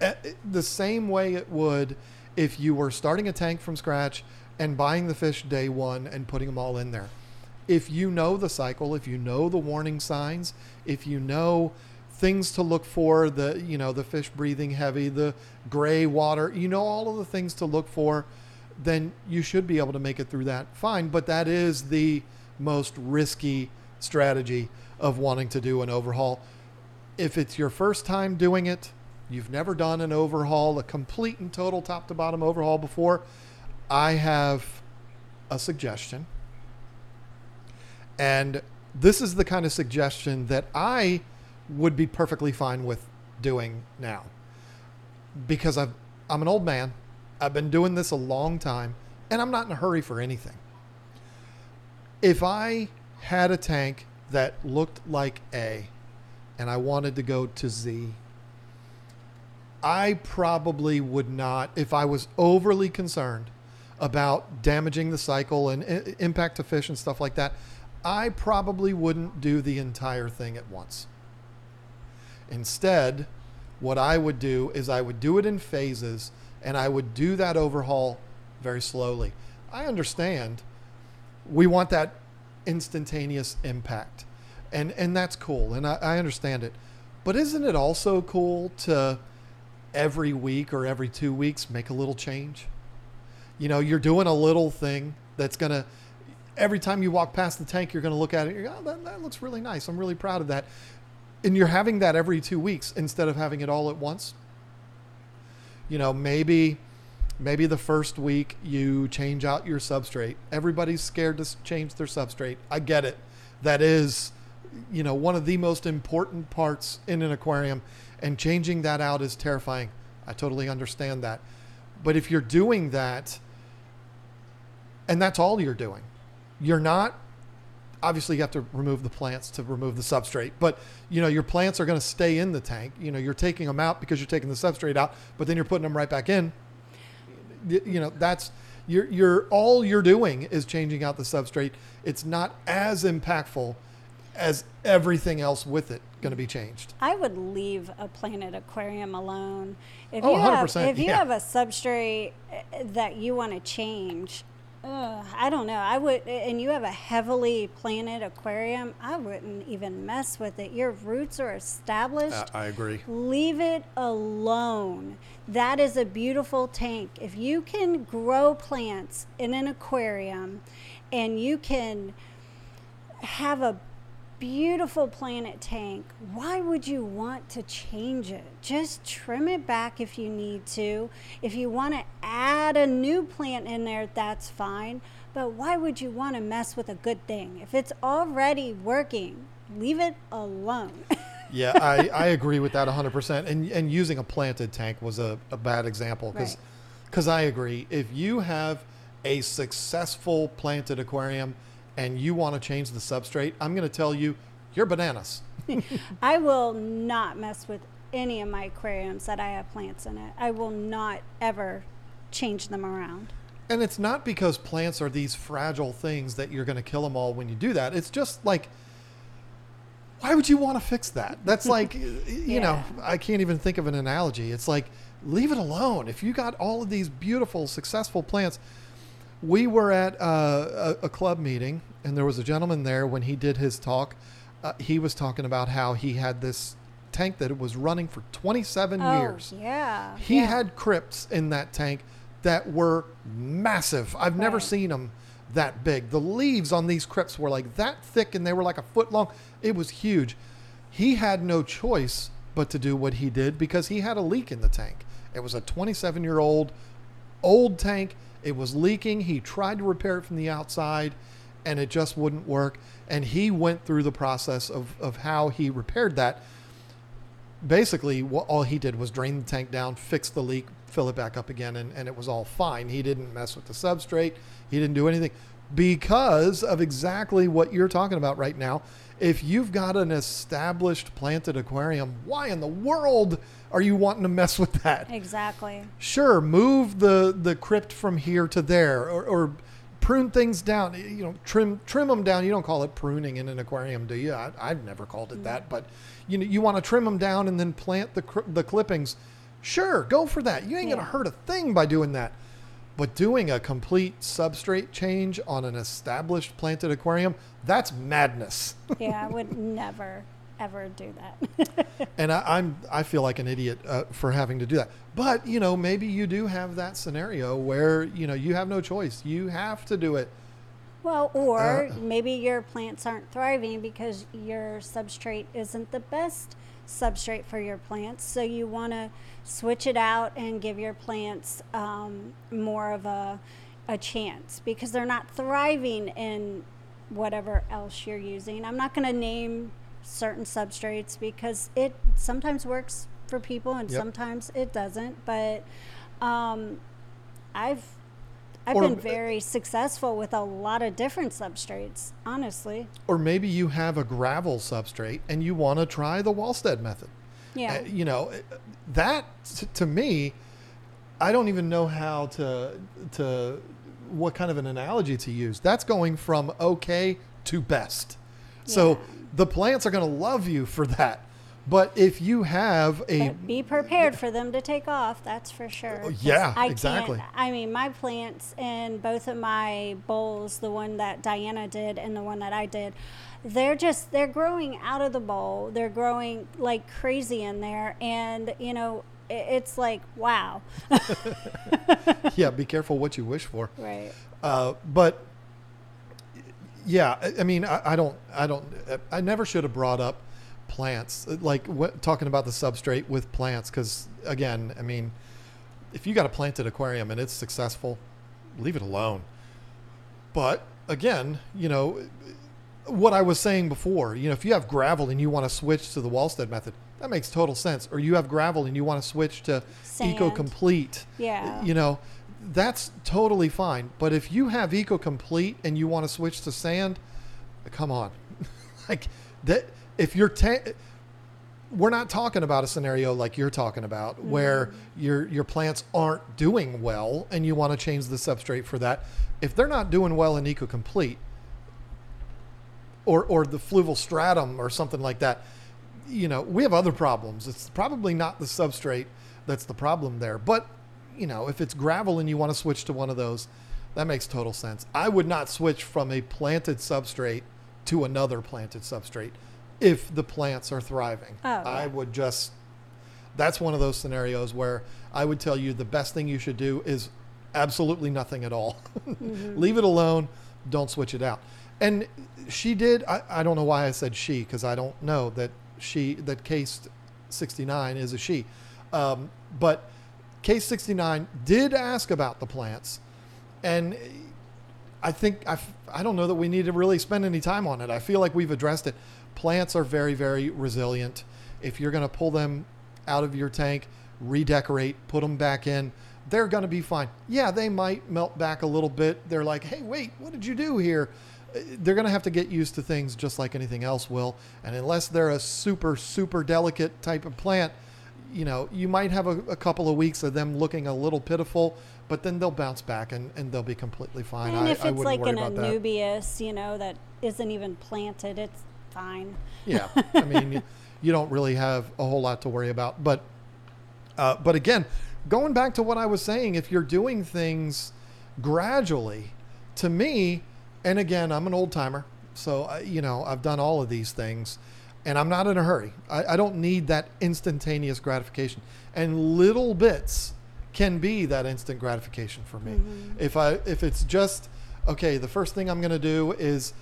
uh, the same way it would if you were starting a tank from scratch and buying the fish day one and putting them all in there. If you know the cycle, if you know the warning signs, if you know things to look for, the you know the fish breathing heavy, the gray water, you know all of the things to look for, then you should be able to make it through that fine. But that is the most risky strategy of wanting to do an overhaul. If it's your first time doing it, you've never done an overhaul, a complete and total top to bottom overhaul before, I have a suggestion. And this is the kind of suggestion that I would be perfectly fine with doing now. Because I've, I'm an old man, I've been doing this a long time, and I'm not in a hurry for anything. If I had a tank that looked like A and I wanted to go to Z, I probably would not, if I was overly concerned about damaging the cycle and uh, impact to fish and stuff like that, I probably wouldn't do the entire thing at once. Instead, what I would do is I would do it in phases and I would do that overhaul very slowly. I understand we want that instantaneous impact. And and that's cool and I, I understand it. But isn't it also cool to every week or every two weeks make a little change? You know, you're doing a little thing that's gonna every time you walk past the tank, you're gonna look at it, you're oh, that, that looks really nice. I'm really proud of that. And you're having that every two weeks instead of having it all at once. You know, maybe maybe the first week you change out your substrate. Everybody's scared to change their substrate. I get it. That is, you know, one of the most important parts in an aquarium, and changing that out is terrifying. I totally understand that. But if you're doing that, and that's all you're doing, you're not. Obviously, you have to remove the plants to remove the substrate, but you know your plants are going to stay in the tank. You know you're taking them out because you're taking the substrate out, but then you're putting them right back in you know that's you're you're all you're doing is changing out the substrate it's not as impactful as everything else with it going to be changed I would leave a planted aquarium alone. If Oh, you have 100%, if you yeah. have a substrate uh, that you want to change, uh, I don't know. I would, and you have a heavily planted aquarium. I wouldn't even mess with it. Your roots are established. i agree Leave it alone. That is a beautiful tank. If you can grow plants in an aquarium and you can have a beautiful planet tank, why would you want to change it? Just trim it back if you need to. If you want to add a new plant in there, that's fine. But why would you want to mess with a good thing? If it's already working, leave it alone. [laughs] yeah I, I agree with that 100% and and using a planted tank was a, a bad example because Right. i agree if you have a successful planted aquarium and you want to change the substrate i'm going to tell you you're bananas [laughs] I will not mess with any of my aquariums that I have plants in it. I will not ever change them around. And it's not because plants are these fragile things that you're going to kill them all when you do that. It's just like, why would you want to fix that? That's [laughs] like, you know, I can't even think of an analogy. It's like, leave it alone. If you got all of these beautiful, successful plants, we were at uh, a, a club meeting, and there was a gentleman there when he did his talk. Uh, he was talking about how he had this tank that was running for 27 years. Oh, yeah. He yeah. had crypts in that tank that were massive. I've never seen them that big. The leaves on these crypts were like that thick and they were like a foot long. It was huge. He had no choice but to do what he did because he had a leak in the tank. It was a 27 year old old tank. It was leaking. He tried to repair it from the outside and it just wouldn't work. And he went through the process of, of how he repaired that basically what all he did was drain the tank down fix the leak fill it back up again and, and it was all fine he didn't mess with the substrate he didn't do anything because of exactly what you're talking about right now if you've got an established planted aquarium why in the world are you wanting to mess with that? Exactly. sure move the the crypt from here to there or, or prune things down. You know trim trim them down. You don't call it pruning in an aquarium do you? I, i've never called it that but you know you want to trim them down and then plant the the clippings. Sure go for that. You ain't gonna hurt a thing by doing that but doing a complete substrate change on an established planted aquarium that's madness [laughs] Yeah, I would [laughs] never, ever do that. [laughs] and I, I'm I feel like an idiot uh, for having to do that. But you know, maybe you do have that scenario where you know you have no choice. You have to do it. well, or Uh. maybe your plants aren't thriving because your substrate isn't the best substrate for your plants. So you want to switch it out and give your plants um, more of a, a chance because they're not thriving in whatever else you're using. I'm not going to name certain substrates because it sometimes works for people and Yep. sometimes it doesn't. But um, I've I've Or- been very successful with a lot of different substrates, honestly. Or maybe you have a gravel substrate and you want to try the Walstad method. Yeah. Uh, you know, that t- to me, I don't even know how to to what kind of an analogy to use. That's going from okay to best. So Yeah. the plants are going to love you for that. But if you have a But be prepared for them to take off. That's for sure. yeah, I exactly. I mean, my plants in both of my bowls, the one that Diana did and the one that I did, they're just they're growing out of the bowl. They're growing like crazy in there, and you know, it's like wow, [laughs] yeah, be [laughs] careful what you wish for. right? Uh, but yeah, I- I mean, I, I don't, I don't, I never should have brought up plants, uh, like what, talking about the substrate with plants, because again, I mean, if you got a planted aquarium and it's successful, leave it alone. But again, you know, what I was saying before, you know, if you have gravel and you want to switch to the Walstad method, that makes total sense. Or you have gravel and you want to switch to Sand. Eco Complete, Yeah. you know, that's totally fine. But if you have Eco Complete and you want to switch to sand, come on, [laughs] like that. If you're ta- we're not talking about a scenario like you're talking about mm-hmm. where your your plants aren't doing well and you want to change the substrate for that. If they're not doing well in Eco Complete or or the fluval stratum or something like that, you know, we have other problems. It's probably not the substrate that's the problem there. But, you know, if it's gravel and you want to switch to one of those, that makes total sense. I would not switch from a planted substrate to another planted substrate if the plants are thriving. Oh, I yeah. would just that's one of those scenarios where I would tell you the best thing you should do is absolutely nothing at all. [laughs] Leave it alone. Don't switch it out. And she did. I, I don't know why I said she because I don't know that she that case 69 is a she. Um, but case 69 did ask about the plants, and I think I I don't know that we need to really spend any time on it. I feel like we've addressed it. Plants are very, very resilient. If you're going to pull them out of your tank, redecorate, put them back in, they're going to be fine. Yeah, they might melt back a little bit. They're like, hey, wait, what did you do here? Uh, They're going to have to get used to things just like anything else will. And unless they're a super, super delicate type of plant, you know, you might have a, a couple of weeks of them looking a little pitiful, but then they'll bounce back and, and they'll be completely fine. And I, if it's like an Anubias, that. You know, that isn't even planted, it's fine. Yeah, I mean, [laughs] you, don't really have a whole lot to worry about. But, uh, but again, going back to what I was saying, if you're doing things gradually, to me, and again, I'm an old timer, so I, you know I've done all of these things, and I'm not in a hurry. I, I don't need that instantaneous gratification, and little bits can be that instant gratification for me. If I if it's just okay, the first thing I'm going to do is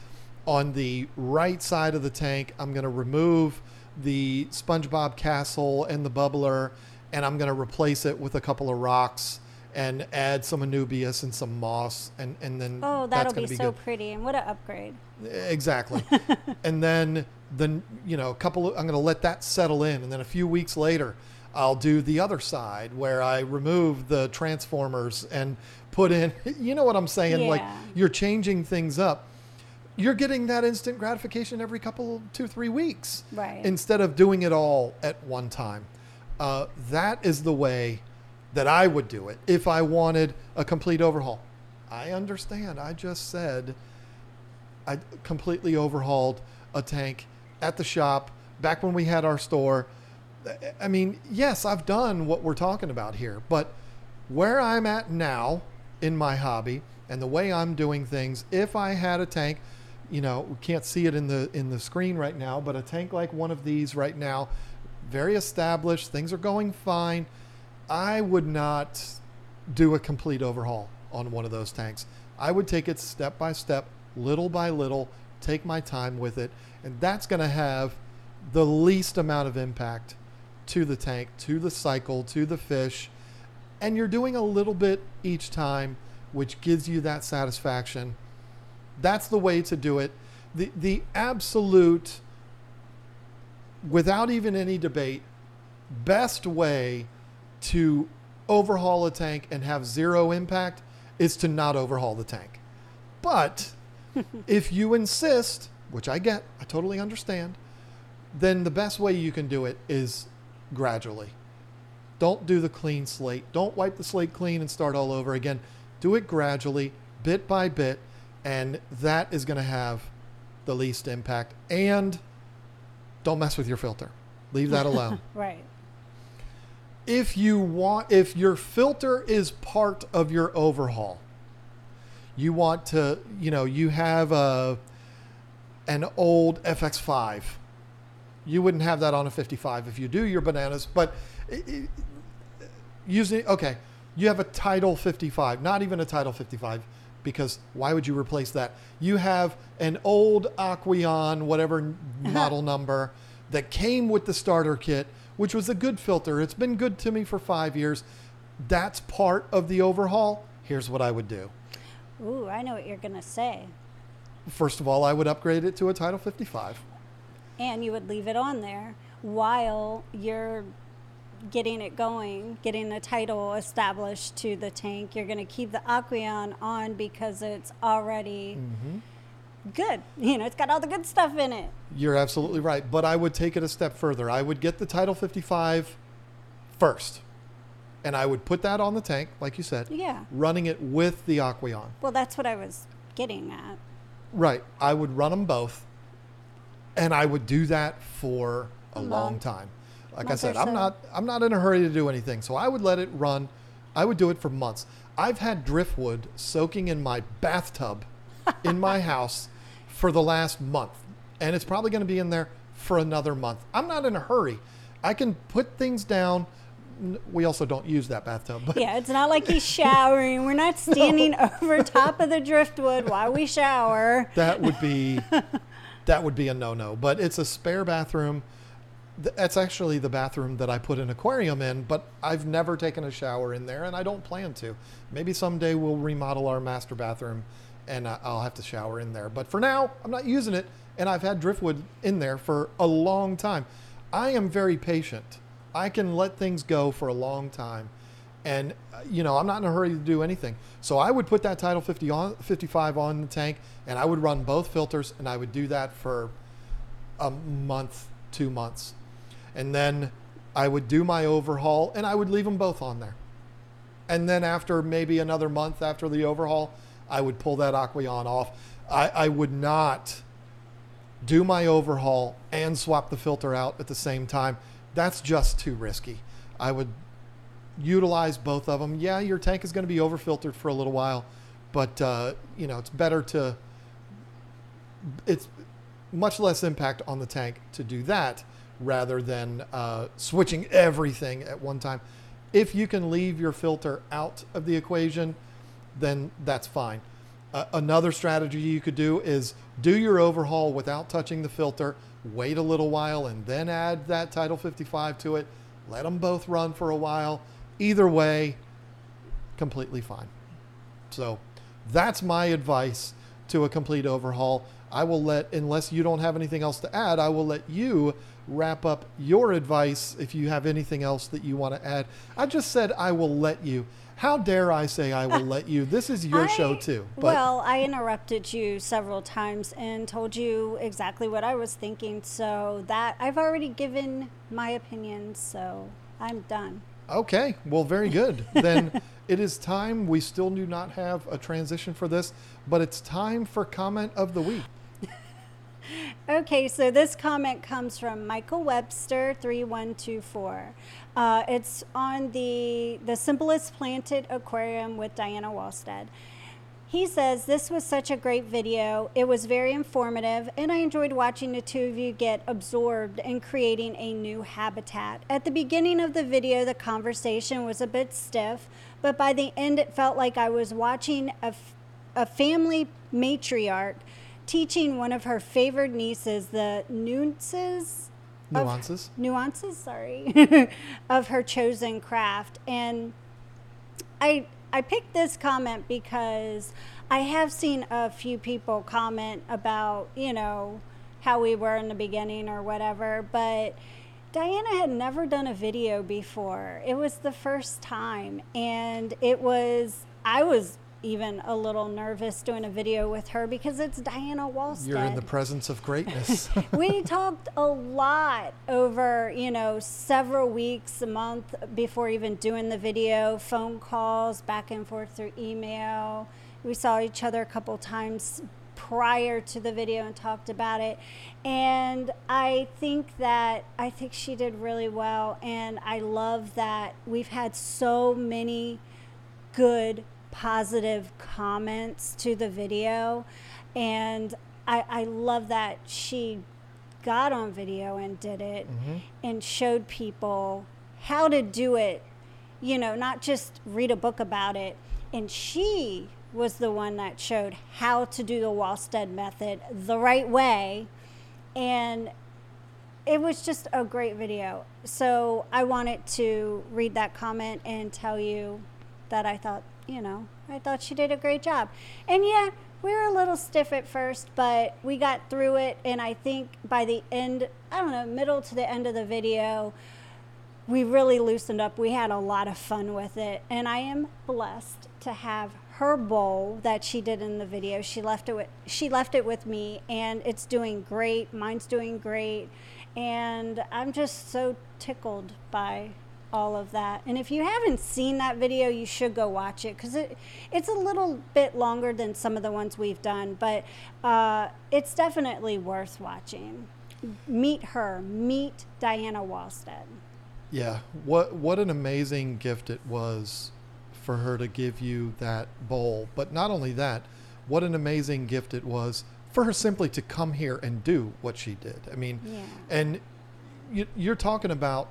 on the right side of the tank, I'm going to remove the SpongeBob castle and the bubbler, and I'm going to replace it with a couple of rocks and add some Anubias and some moss, and and then Oh, that'll be, be so good. pretty. And what an upgrade. Exactly. [laughs] and then then you know a couple of, I'm going to let that settle in and then a few weeks later I'll do the other side where I remove the transformers and put in [laughs] you know what I'm saying like you're changing things up. You're getting that instant gratification every couple 2 3 weeks Right. instead of doing it all at one time. Uh, that is the way that I would do it if I wanted a complete overhaul. I understand. I just said I completely overhauled a tank at the shop back when we had our store. I mean, yes, I've done what we're talking about here, but where I'm at now in my hobby and the way I'm doing things, if I had a tank, you know, we can't see it in the in the screen right now, but a tank like one of these right now, very established, things are going fine. I would not do a complete overhaul on one of those tanks. I would take it step by step, little by little, take my time with it, and that's going to have the least amount of impact to the tank, to the cycle, to the fish, and you're doing a little bit each time, which gives you that satisfaction. That's the way to do it. The the absolute without even any debate best way to overhaul a tank and have zero impact is to not overhaul the tank. But [laughs] if you insist, which I get, I totally understand, then the best way you can do it is gradually. Don't do the clean slate. Don't wipe the slate clean and start all over again. Do it gradually, bit by bit, and that is going to have the least impact. And don't mess with your filter. Leave that [laughs] alone. Right. if you want if your filter is part of your overhaul you want to you know you have a an old fx5 you wouldn't have that on a 55 if you do your bananas but i- i- using okay you have a Tidal 55 not even a Tidal 55 because why would you replace that? You have an old Aqueon, whatever uh-huh. model number that came with the starter kit which was a good filter. It's been good to me for five years. That's part of the overhaul. Here's what i would do. Ooh, I know what you're going to say. first of all i would upgrade it to a Tidal 55 And you would leave it on there while you're getting it going, getting a Tidal established to the tank. You're going to keep the Aqueon on because it's already mm-hmm. good. You know, it's got all the good stuff in it. You're absolutely right. But I would take it a step further. I would get the Tidal 55 first. And I would put that on the tank, like you said, Yeah. running it with the Aqueon. Well, that's what I was getting at. Right. I would run them both. And I would do that for a A long month. time. Like I said, I'm not I'm not in a hurry to do anything. So I would let it run. I would do it for months. I've had driftwood soaking in my bathtub [laughs] in my house for the last month. And it's probably going to be in there for another month. I'm not in a hurry. I can put things down. We also don't use that bathtub, but Yeah, it's not like he's showering. We're not [laughs] standing [laughs] over top of the driftwood while we shower. that would be that would be a no-no but it's a spare bathroom Th- that's actually the bathroom that i put an aquarium in but i've never taken a shower in there and i don't plan to. Maybe someday we'll remodel our master bathroom and I- i'll have to shower in there. But for now i'm not using it and i've had driftwood in there for a long time. I am very patient. I can let things go for a long time and uh, you know i'm not in a hurry to do anything. So i would put that Tidal 50 on 55 on the tank and i would run both filters and i would do that for a month two months and then i would do my overhaul and i would leave them both on there and then after maybe another month after the overhaul i would pull that aqueon off i, I would not do my overhaul and swap the filter out at the same time that's just too risky i would utilize both of them. Yeah, your tank is going to be overfiltered for a little while, but uh, you know it's better to. It's much less impact on the tank to do that rather than uh, switching everything at one time. If you can leave your filter out of the equation, then that's fine. Uh, another strategy you could do is do your overhaul without touching the filter, wait a little while, and then add that Tidal 55 to it. Let them both run for a while. Either way, completely fine. So that's my advice to a complete overhaul. I will let, unless you don't have anything else to add, I will let you wrap up your advice if you have anything else that you want to add. I just said I will let you. How dare I say I will let you? This is your [laughs] show I- too. well, I interrupted you several times and told you exactly what I was thinking. So that I've already given my opinion. So I'm done. Okay, well, very good. [laughs] then it is time. We still do not have a transition for this, but it's time for comment of the week. Okay, so this comment comes from Michael Webster, 3124. Uh, it's on the, the Simplest Planted Aquarium with Diana Walstad. He says, This was such a great video. It was very informative, and I enjoyed watching the two of you get absorbed in creating a new habitat. At the beginning of the video, the conversation was a bit stiff, but by the end, it felt like I was watching a, f- a family matriarch teaching one of her favorite nieces the nuances Nuances. Of, nuances, sorry, [laughs] of her chosen craft. And I I picked this comment because I have seen a few people comment about, you know, how we were in the beginning or whatever, but Diana had never done a video before. It was the first time and it was I was even a little nervous doing a video with her because it's Diana Walstad. You're in the presence of greatness. [laughs] we talked a lot over, you know, several weeks, a month before even doing the video, phone calls, back and forth through email. We saw each other a couple times prior to the video and talked about it. And I think that I think she did really well and I love that we've had so many good positive comments to the video. And I, I love that she got on video and did it mm-hmm. and showed people how to do it, you know, not just read a book about it. And she was the one that showed how to do the Walstad method the right way. And it was just a great video. So I wanted to read that comment and tell you that I thought you know, I thought she did a great job. And yeah, we were a little stiff at first, but we got through it. And I think by the end, I don't know, middle to the end of the video, we really loosened up. We had a lot of fun with it. And I am blessed to have her bowl that she did in the video. She left it with she left it with me and it's doing great. Mine's doing great. And I'm just so tickled by all of that. And if you haven't seen that video, you should go watch it because it, it's a little bit longer than some of the ones we've done, but uh, it's definitely worth watching. Meet her, meet Diana Walstad. Yeah, what what an amazing gift it was for her to give you that bowl. But not only that, what an amazing gift it was for her simply to come here and do what she did. I mean, yeah. and you, you're talking about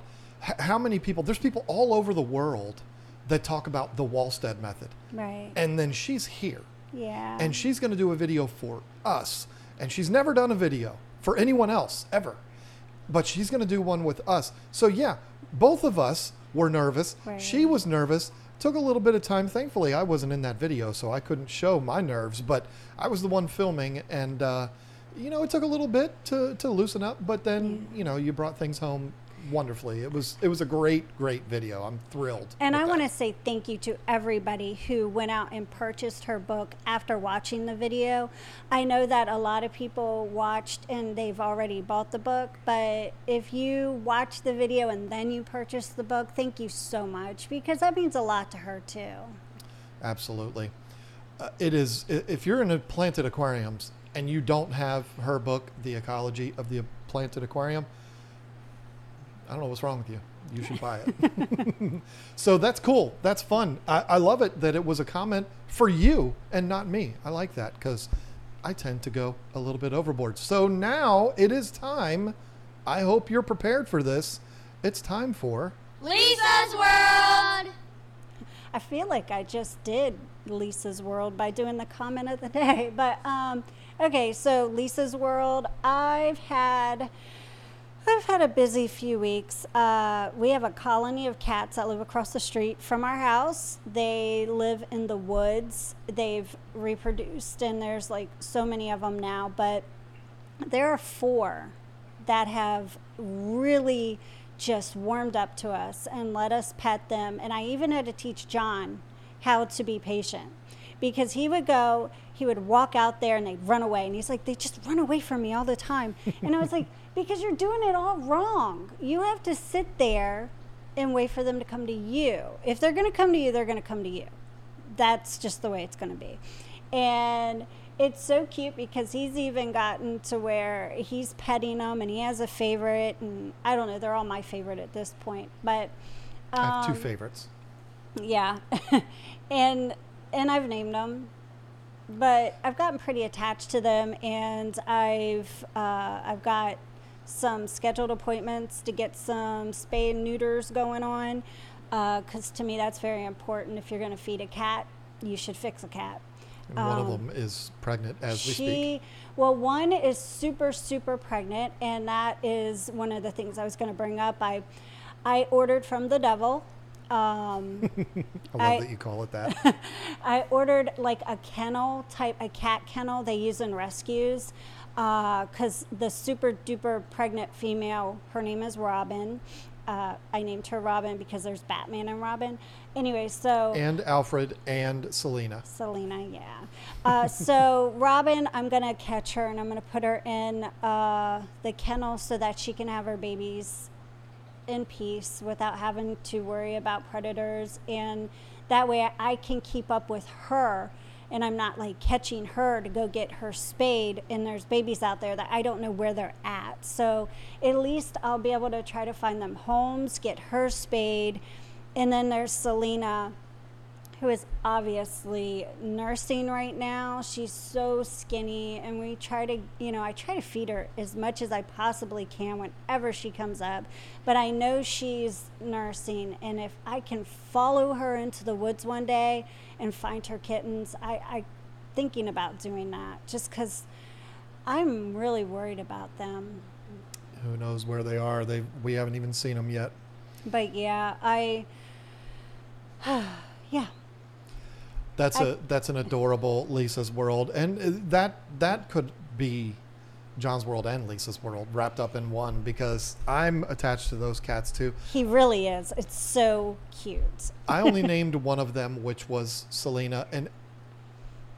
how many people? There's people all over the world that talk about the Walstad method. Right. And then she's here. Yeah. And she's going to do a video for us. And she's never done a video for anyone else ever. But she's going to do one with us. So, yeah, both of us were nervous. Right. She was nervous. Took a little bit of time. Thankfully, I wasn't in that video, so I couldn't show my nerves. But I was the one filming. And, uh, you know, it took a little bit to, to loosen up. But then, you know, you brought things home wonderfully. It was it was a great great video. I'm thrilled. And I want to say thank you to everybody who went out and purchased her book after watching the video. I know that a lot of people watched and they've already bought the book, but if you watch the video and then you purchase the book, thank you so much because that means a lot to her too. Absolutely. Uh, it is if you're in a planted aquariums and you don't have her book, The Ecology of the Planted Aquarium, don't know what's wrong with you. You should buy it. [laughs] [laughs] so that's cool. That's fun. I, I, love it that it was a comment for you and not me. I like that because I tend to go a little bit overboard. So now it is time. I hope you're prepared for this. It's time for Lisa's World. I feel like I just did Lisa's World by doing the comment of the day. [laughs] But um, okay, so Lisa's World, I've had I've had a busy few weeks. Uh, we have a colony of cats that live across the street from our house. They live in the woods. They've reproduced, and there's like so many of them now. But there are four that have really just warmed up to us and let us pet them. And I even had to teach John how to be patient because he would go, he would walk out there and they'd run away. And he's like, they just run away from me all the time. And I was like, because you're doing it all wrong. You have to sit there and wait for them to come to you. If they're going to come to you, they're going to come to you. That's just the way it's going to be. And it's so cute because he's even gotten to where he's petting them and he has a favorite. And I don't know, they're all my favorite at this point. But um, I have two um, favorites. Yeah. [laughs] and and I've named them but I've gotten pretty attached to them, and I've uh, I've got some scheduled appointments to get some spay and neuters going on because uh, to me that's very important if you're going to feed a cat you should fix a cat And one of them is pregnant as we speak. Um, she well one is super super pregnant and that is one of the things i was going to bring up i i ordered from the devil um, [laughs] I love I- that you call it that. [laughs] i ordered like a kennel type a cat kennel they use in rescues because the super duper pregnant female her name is robin uh, i named her robin because there's batman and robin anyway so and Alfred and Selena. Selena, yeah. Uh, so [laughs] Robin, I'm gonna catch her and I'm gonna put her in uh, the kennel so that she can have her babies in peace without having to worry about predators, and that way I can keep up with her. And I'm not like catching her to go get her spayed, and there's babies out there that I don't know where they're at. So at least I'll be able to try to find them homes, get her spayed, and then there's Selena, who is obviously nursing right now. She's so skinny, and we try to, you know, I try to feed her as much as I possibly can whenever she comes up. But I know she's nursing, and if I can follow her into the woods one day and find her kittens, I, I thinking about doing that just because I'm really worried about them. Who knows where they are? They we haven't even seen them yet. But yeah, I, [sighs] yeah, That's I- a that's an adorable Lisa's world, and uh, that that could be John's world and Lisa's world wrapped up in one because I'm attached to those cats too. he really is. It's so cute. I only [laughs] named one of them, which was Selena, and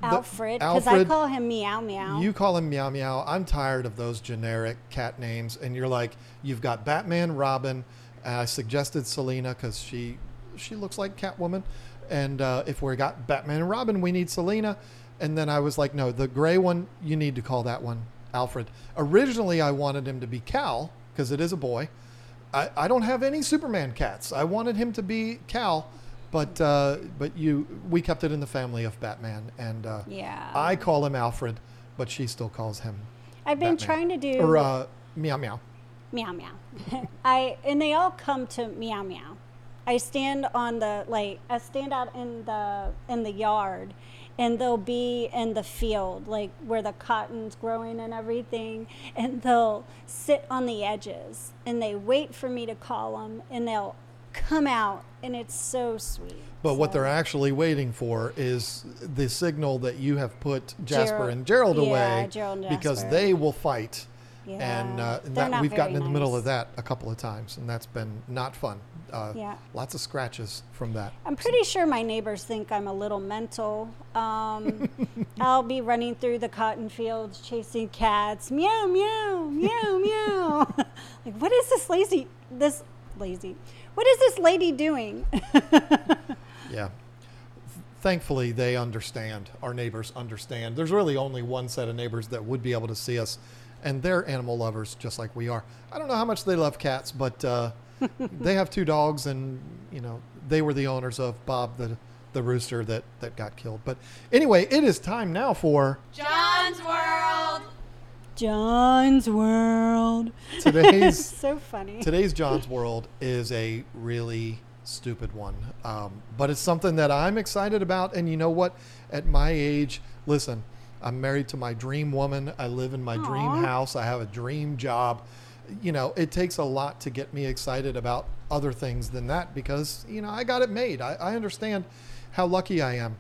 Alfred, because I call him Meow Meow. You call him Meow Meow. I'm tired of those generic cat names, and you're like, you've got Batman, Robin. I suggested Selena because she she looks like Catwoman, and uh, if we got Batman and Robin, we need Selena. And then I was like, no, the gray one, you need to call that one Alfred. Originally, I wanted him to be Cal because it is a boy. I, I don't have any Superman cats. I wanted him to be Cal, but uh, but you we kept it in the family of Batman, and uh, Yeah. I call him Alfred, but she still calls him. I've been Batman. trying to do or uh, meow meow. Meow Meow. [laughs] I and they all come to Meow Meow. I stand on the like I stand out in the in the yard and they'll be in the field like where the cotton's growing and everything and they'll sit on the edges and they wait for me to call them and they'll come out and it's so sweet. But what they're actually waiting for is the signal that you have put Jasper Gerald- and Gerald yeah, away Gerald and because they will fight. And, uh, and that we've gotten in the middle of that a couple of times, and that's been not fun. Uh, Yeah. Lots of scratches from that. I'm pretty sure my neighbors think I'm a little mental. Um, [laughs] I'll be running through the cotton fields chasing cats. Meow, meow, meow, [laughs] meow. [laughs] like, what is this lazy, this lazy, what is this lady doing? Yeah. Thankfully, they understand. Our neighbors understand. There's really only one set of neighbors that would be able to see us, and they're animal lovers just like we are. I don't know how much they love cats, but uh, [laughs] they have two dogs, and you know they were the owners of Bob the the rooster that that got killed. But anyway, it is time now for John's World. John's World. today's [laughs] so funny. Today's John's World is a really stupid one, um, but it's something that I'm excited about. And you know what? At my age, listen, I'm married to my dream woman. I live in my dream house. I have a dream job. You know, it takes a lot to get me excited about other things than that because, you know, I got it made. I, I understand how lucky I am.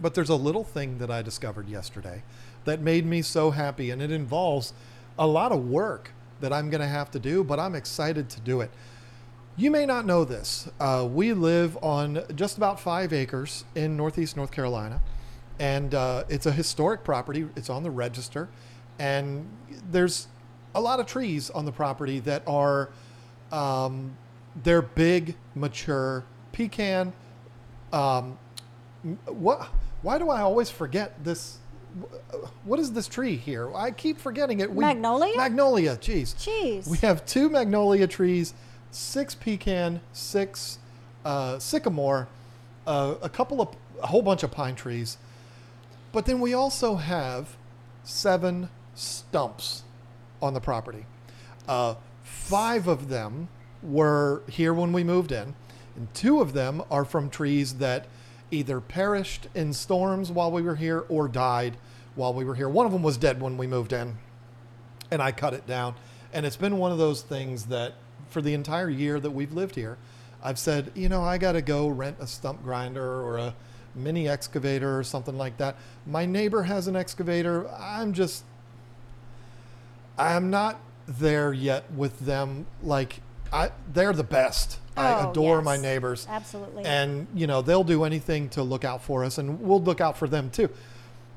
But there's a little thing that I discovered yesterday that made me so happy, and it involves a lot of work that I'm going to have to do, but I'm excited to do it. You may not know this. Uh, we live on just about five acres in Northeast North Carolina, and uh, it's a historic property. It's on the register, and there's a lot of trees on the property that are um, they're big, mature pecan. Um, what? Why do I always forget this? What is this tree here? I keep forgetting it. We- Magnolia? Magnolia. Jeez. Jeez. We have two magnolia trees, six pecan, six uh, sycamore, uh, a couple of a whole bunch of pine trees, but then we also have seven stumps on the property. Uh, five of them were here when we moved in, and two of them are from trees that either perished in storms while we were here or died while we were here. One of them was dead when we moved in, and I cut it down. And it's been one of those things that for the entire year that we've lived here, I've said, you know, I got to go rent a stump grinder or a mini excavator or something like that. My neighbor has an excavator. I'm just, I'm not there yet with them. Like, I, they're the best. I Oh, adore yes. my neighbors. Absolutely. And, you know, they'll do anything to look out for us, and we'll look out for them too.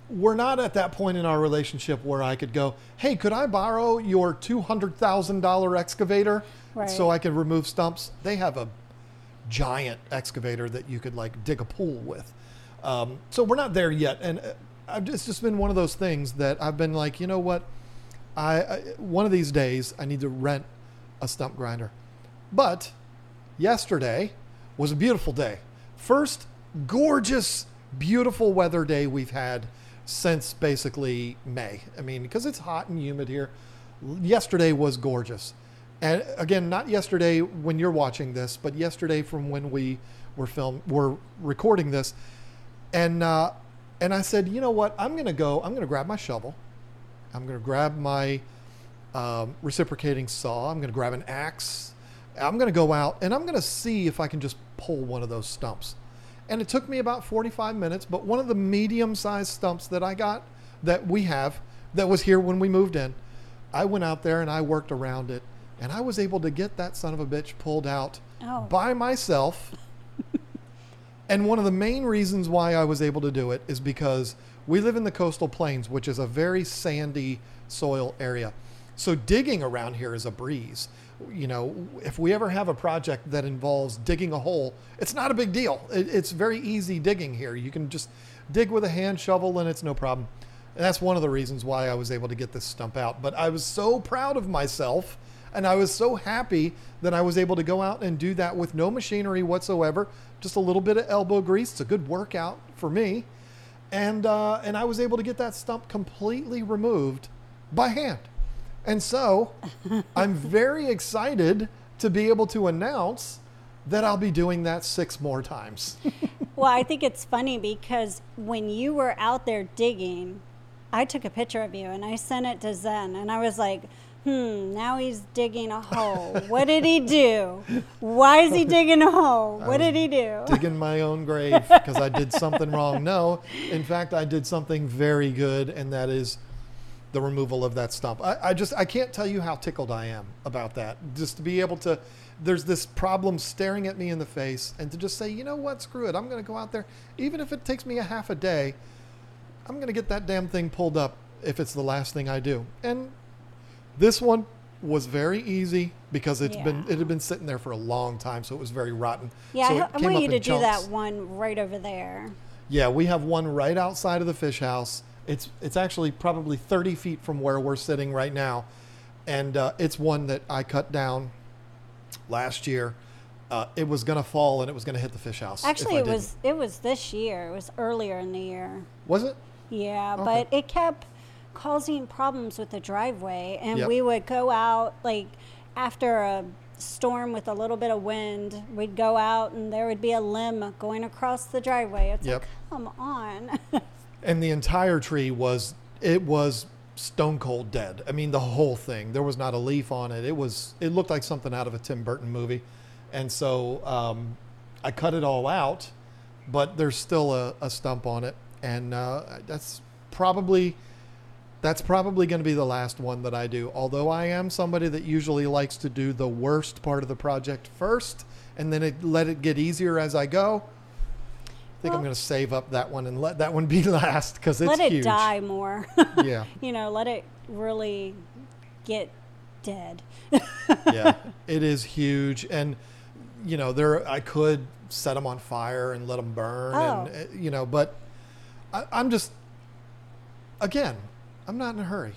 We're not at that point in our relationship where I could go, hey, could I borrow your $200,000 excavator Right. so I can remove stumps? They have a giant excavator that you could like dig a pool with. Um, so we're not there yet. And uh, just, it's just been one of those things that I've been like, you know what? I, I one of these days I need to rent a stump grinder. But yesterday was a beautiful day. First gorgeous, beautiful weather day we've had since basically May. I mean, because it's hot and humid here. Yesterday was gorgeous. And again, not yesterday when you're watching this, but yesterday from when we were film were recording this. And uh, and I said, you know what? I'm gonna go. I'm gonna grab my shovel. I'm gonna grab my um, reciprocating saw. I'm going to grab an axe. I'm going to go out and I'm going to see if I can just pull one of those stumps. And it took me about 45 minutes, but one of the medium sized stumps that I got that we have that was here when we moved in, I went out there and I worked around it and I was able to get that son of a bitch pulled out Oh. by myself. And one of the main reasons why I was able to do it is because we live in the coastal plains, which is a very sandy soil area. So digging around here is a breeze. You know, if we ever have a project that involves digging a hole, it's not a big deal. It's very easy digging here. You can just dig with a hand shovel and it's no problem. And that's one of the reasons why I was able to get this stump out. But I was so proud of myself and I was so happy that I was able to go out and do that with no machinery whatsoever, just a little bit of elbow grease. It's a good workout for me. And, uh, and I was able to get that stump completely removed by hand. And so [laughs] I'm very excited to be able to announce that I'll be doing that six more times. [laughs] Well, I think it's funny because when you were out there digging, I took a picture of you and I sent it to Zen, and I was like, hmm, now he's digging a hole. What did he do? Why is he digging a hole? What did he do? digging my own grave because I did something wrong. No, in fact, I did something very good, and that is the removal of that stump. I, I just I can't tell you how tickled I am about that. Just to be able to, there's this problem staring at me in the face, and to just say, you know what, screw it, I'm going to go out there, even if it takes me a half a day. I'm going to get that damn thing pulled up if it's the last thing I do. And this one was very easy because it's been it had been sitting there for a long time, so it was very rotten. Yeah, so I, it I came want up you to do that one right over there. Yeah, we have one right outside of the fish house. It's it's actually probably 30 feet from where we're sitting right now, and uh, it's one that I cut down last year. Uh, it was gonna fall and it was gonna hit the fish house. Actually, it was it was this year. It was earlier in the year. Was it? Yeah, Okay. but it kept causing problems with the driveway, and Yep. we would go out like after a storm with a little bit of wind. We'd go out, and there would be a limb going across the driveway. It's Yep. like, come on. [laughs] And the entire tree was it was stone cold dead. I mean, the whole thing. There was not a leaf on it. It was it looked like something out of a Tim Burton movie. And so um, I cut it all out, but there's still a, a stump on it, and uh, that's probably that's probably going to be the last one that I do. Although I am somebody that usually likes to do the worst part of the project first, and then it, let it get easier as I go. I think I'm going to save up that one and let that one be [laughs] last because it's let it huge. die more. [laughs] Yeah, you know, let it really get dead. [laughs] yeah, it is huge, and you know there I could set them on fire and let them burn, Oh. and uh, you know, but I, I'm just again, I'm not in a hurry.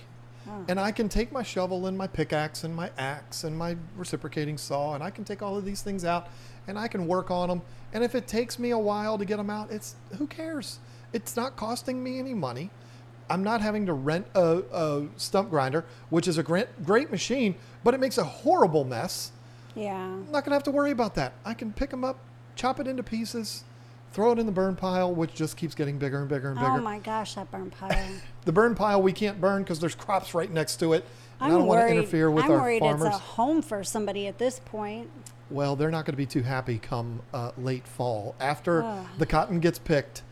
Oh. And I can take my shovel and my pickaxe and my axe and my reciprocating saw, and I can take all of these things out and I can work on them. And if it takes me a while to get them out, it's who cares? It's not costing me any money. I'm not having to rent a, a stump grinder, which is a great, great machine, but it makes a horrible mess. Yeah. I'm not going to have to worry about that. I can pick them up, chop it into pieces, throw it in the burn pile, which just keeps getting bigger and bigger and bigger. Oh my gosh, that burn pile. [laughs] The burn pile we can't burn because there's crops right next to it. And I'm I don't want to interfere with I'm our worried farmers. it's a home for somebody at this point. Well, they're not going to be too happy come uh, late fall. After Ugh. the cotton gets picked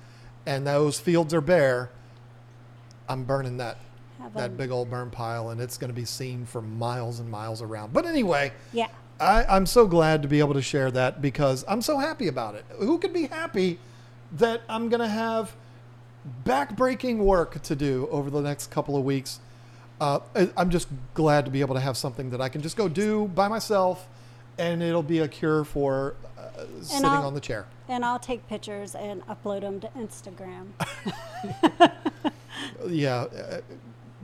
and those fields are bare, I'm burning that Have that a- big old burn pile, and it's going to be seen for miles and miles around. But anyway, Yeah. I, I'm so glad to be able to share that because I'm so happy about it. Who could be happy that I'm going to have backbreaking work to do over the next couple of weeks? Uh, I'm just glad to be able to have something that I can just go do by myself, and it'll be a cure for uh, sitting I'll- on the chair. And I'll take pictures and upload them to Instagram. [laughs] [laughs] Yeah, uh,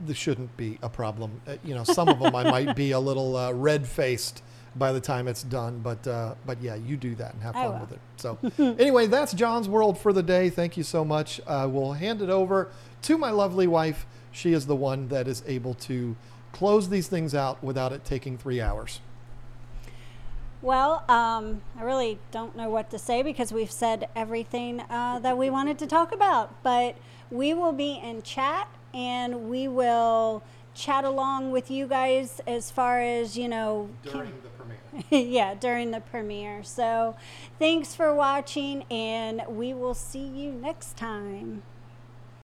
this shouldn't be a problem. Uh, you know, some of them I might be a little uh, red faced by the time it's done, but uh, but yeah, you do that and have fun with it. So [laughs] anyway, that's John's world for the day. Thank you so much. Uh, we'll hand it over to my lovely wife. She is the one that is able to close these things out without it taking three hours. Well, um, I really don't know what to say because we've said everything uh, that we wanted to talk about. But we will be in chat and we will chat along with you guys as far as, you know, During the premiere. [laughs] yeah, during the premiere. So thanks for watching and we will see you next time.